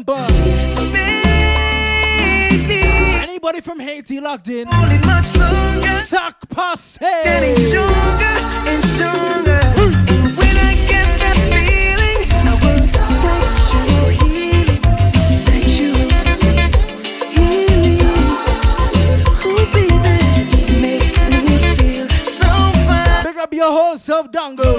in the. Baby, Anybody from Haiti locked in? only much longer. Sac passe. Getting stronger and stronger. And when I get that feeling, I want sexual healing. Sexual healing. Oh, baby, makes me feel so fine. Pick up your whole self dongles.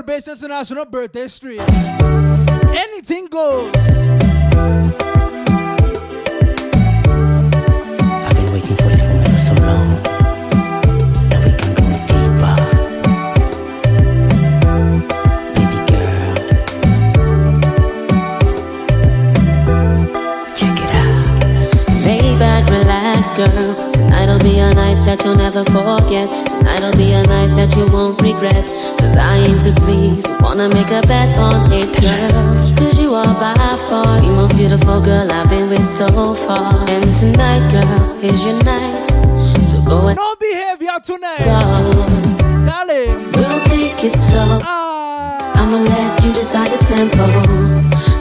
It's a third base international birthday stream. Anything goes. I've been waiting for this moment for so long. That we can go deeper. Baby girl. Check it out. Lay back, relax, girl. Tonight'll be a night that you'll never forget. Tonight'll be a night that you won't regret. To please. Wanna make a bet on it, girl. Cause you are by far the most beautiful girl I've been with so far. And tonight, girl, is your night. So go and No behavior tonight. go. Darling. We'll take it slow. Ah. I'ma let you decide the tempo.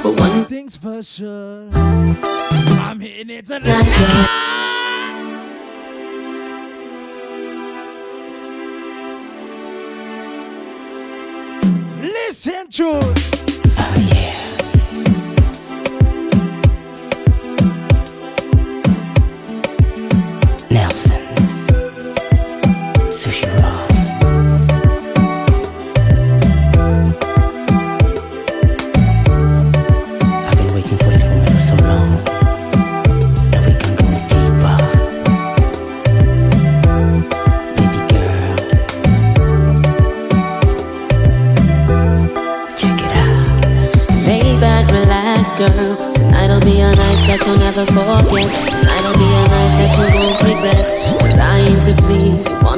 But one thing's for sure. I'm hitting it tonight. Listen to it.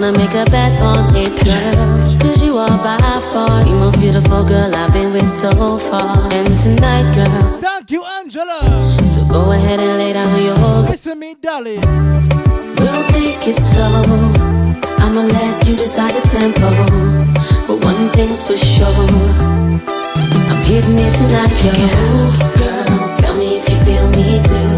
Wanna make a bet on it, girl. Cause you are by far the most beautiful girl I've been with so far. And tonight, girl. Thank you, Angela. So go ahead and lay down your Listen me, darling. We'll take it slow. I'ma let you decide the tempo. But one thing's for sure. I'm hitting it tonight, yo. Girl, tell me if you feel me too.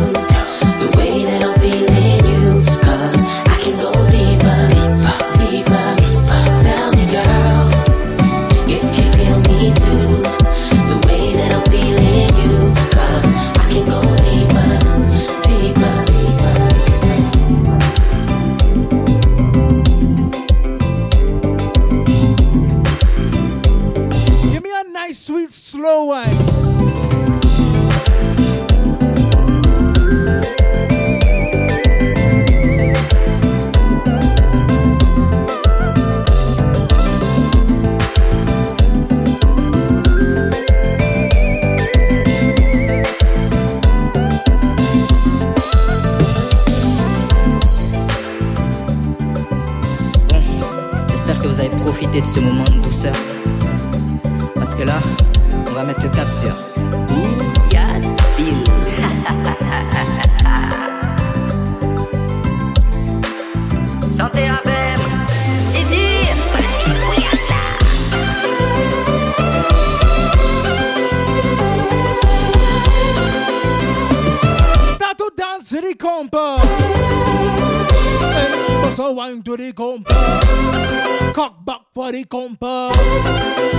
Compa.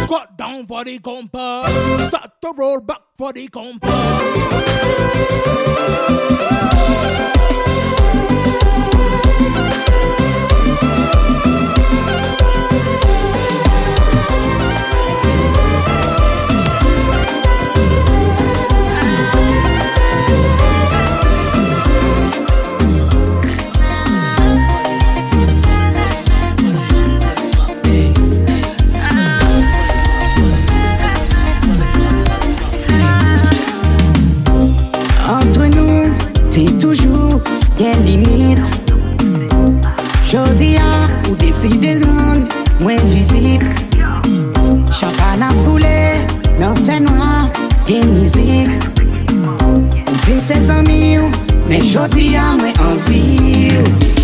Squat down for the compa. Start to roll back for the compa. gen limit. Jodi a, ou deside roun, mwen vizit Chapan ap koule, nan fè noua, gen mizik. Ou dim se zami ou, men jodi a mwen anvi ou.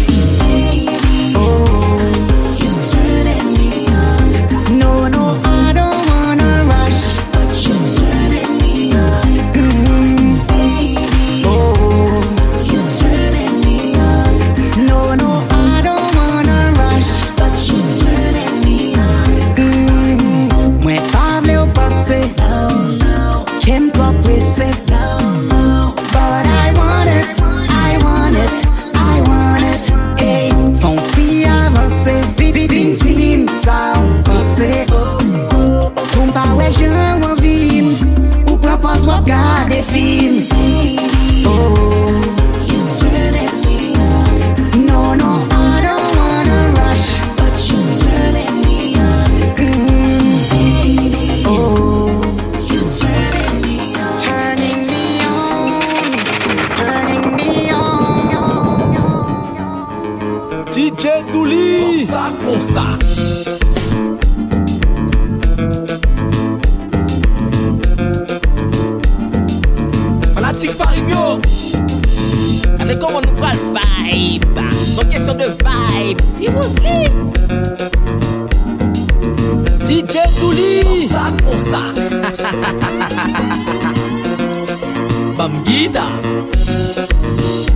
feel. Comment nous parle vibe? C'est une question de vibe? Si vous sleep. DJ Douli. ça, pour ça. Bam Guida.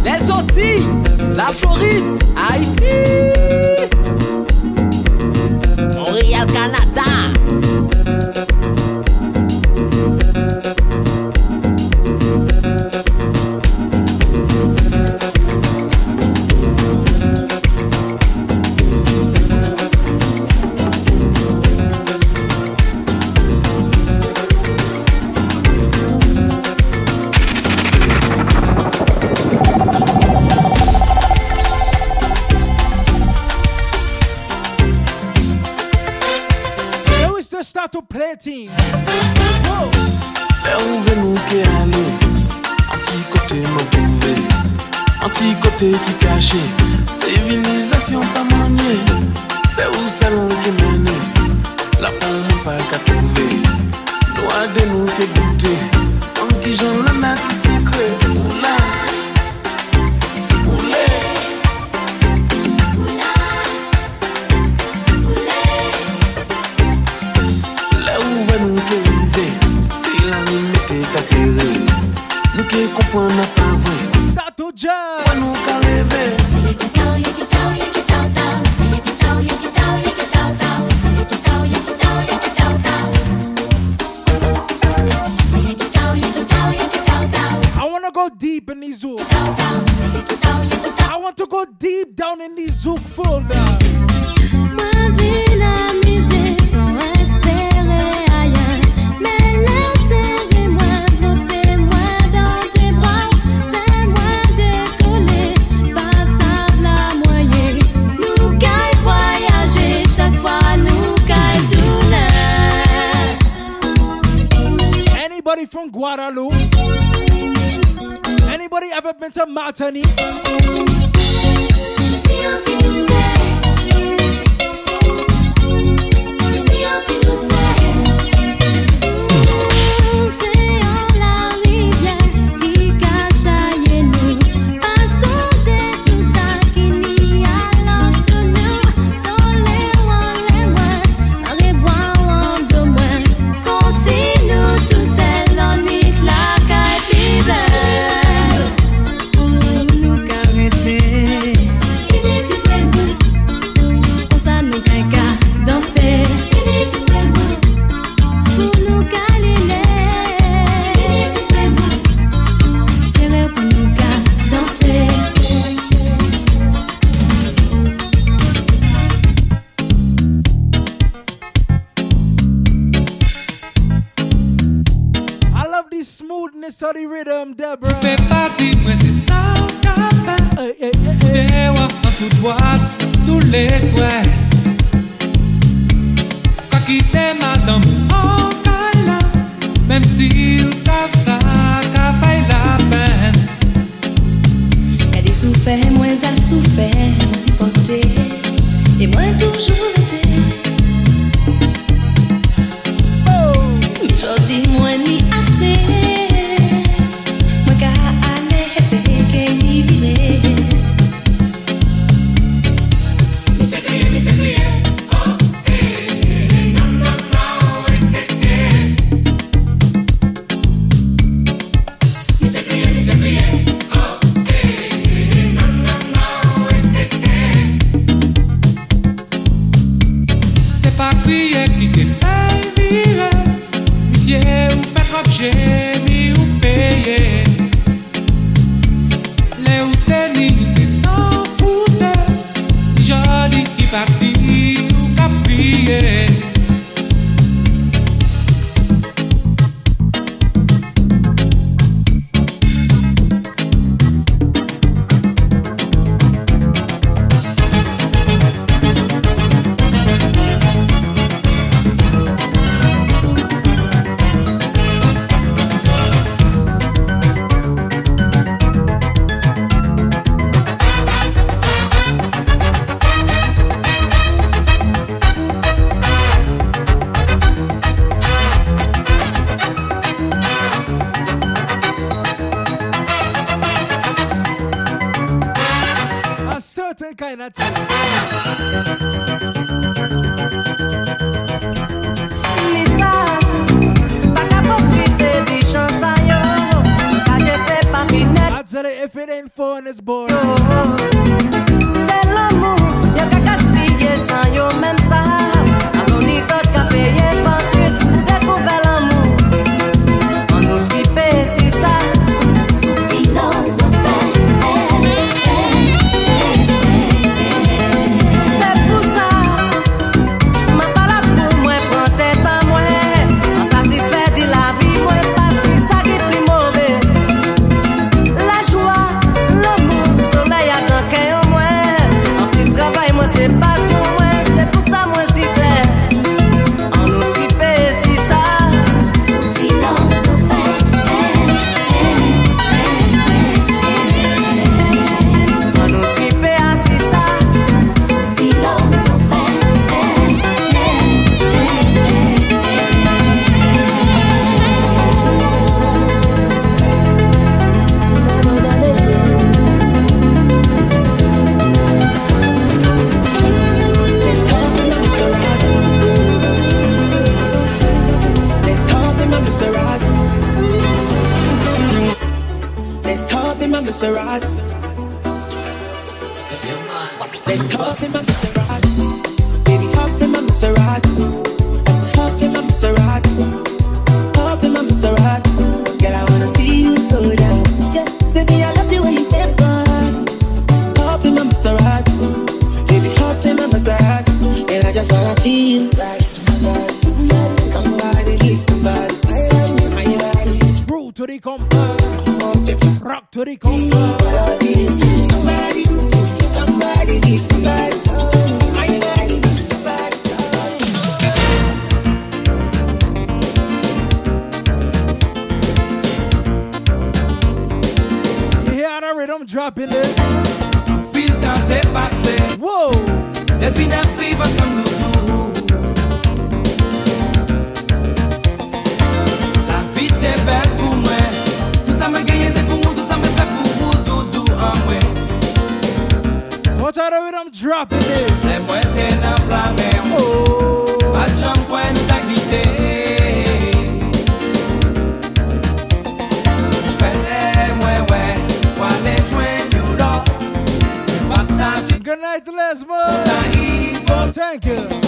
Les Antilles, la Floride, Haïti. Montréal, Canada. Tony. pa kriye ki te fay vire Misye ou fè trop jemi ou peye Le ou teni ou te san foute Jodi ki parti ou kapriye Night, Lesmo. Thank you.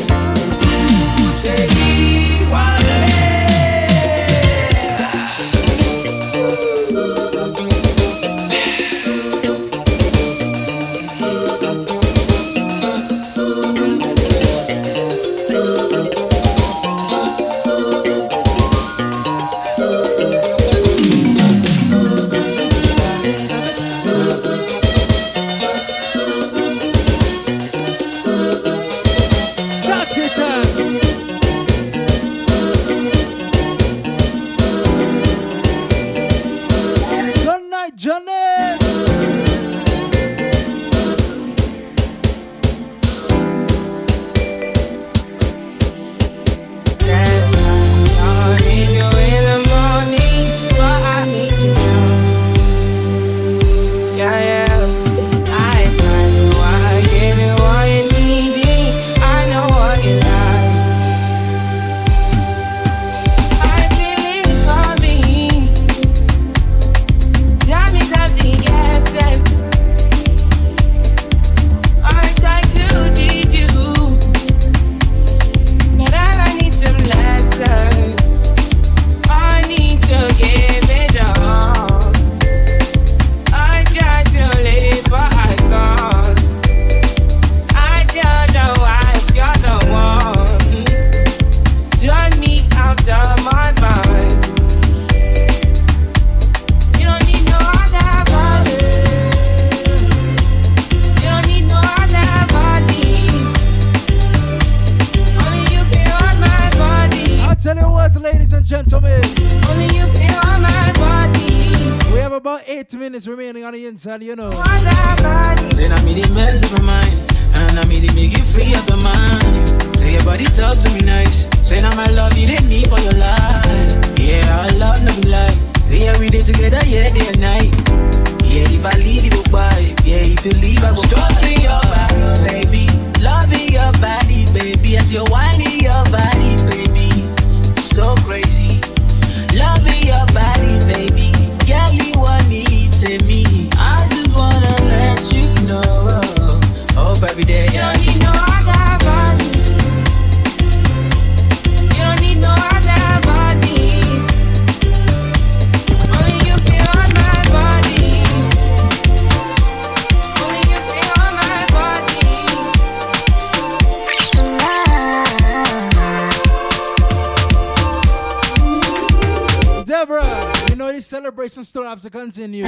to continue.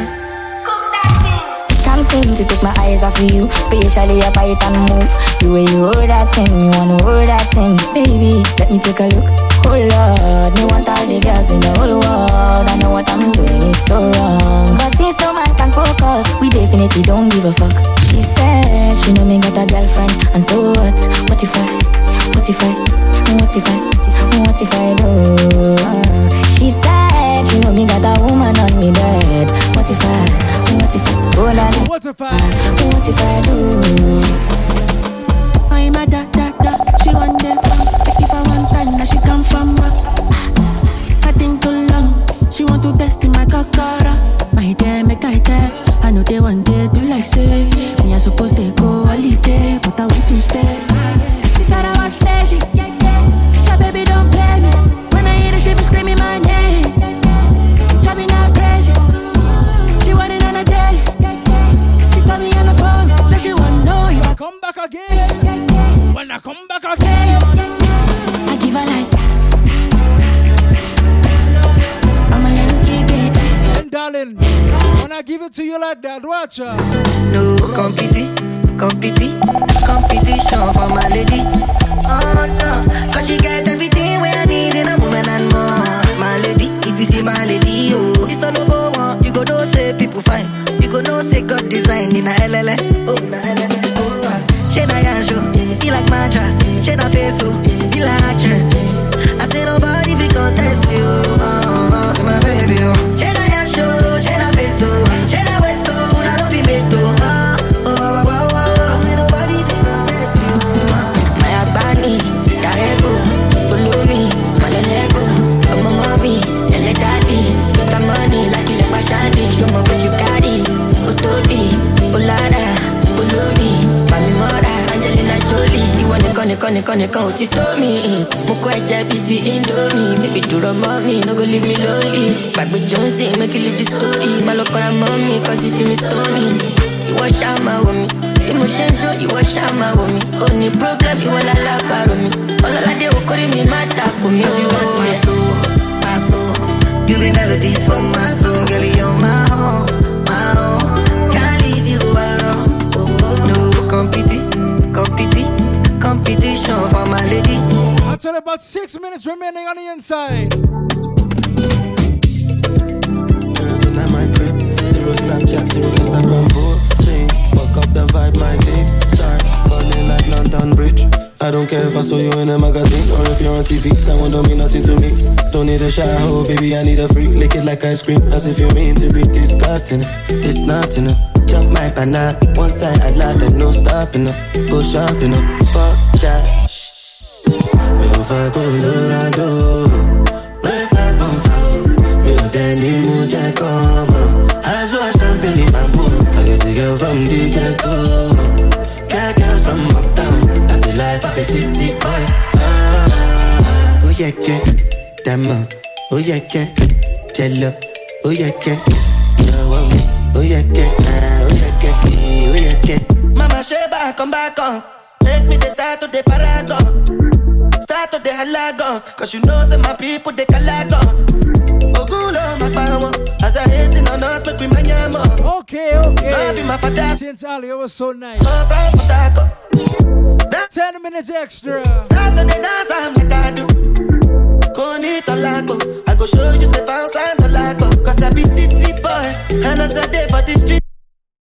What if I, what if I, oh. What if I, what if I do? I'm a da da da, she want them from. I give her one time, now she come from. Uh, uh, uh, I think too long, she want to test in my cocker. culture. Don't need a shower, baby, I need a freak. Lick it like ice cream, as if you mean to be disgusting. It's nothing up. Jump my banana, one side I love and no stopping up. Go shopping up, fuck that. Me over, go, yeah, can. Jello, oh yeah, can. Oh, oh yeah, can. Oh yeah, can. Oh yeah, can. Mama Sheba, come back on. Make me the start of the paragon. Start of the halagon. Cause you know, say my people, they calagon. Ogulo, my power. As I hate on us, make me my yama. Okay, okay. Since Ali, it was so nice.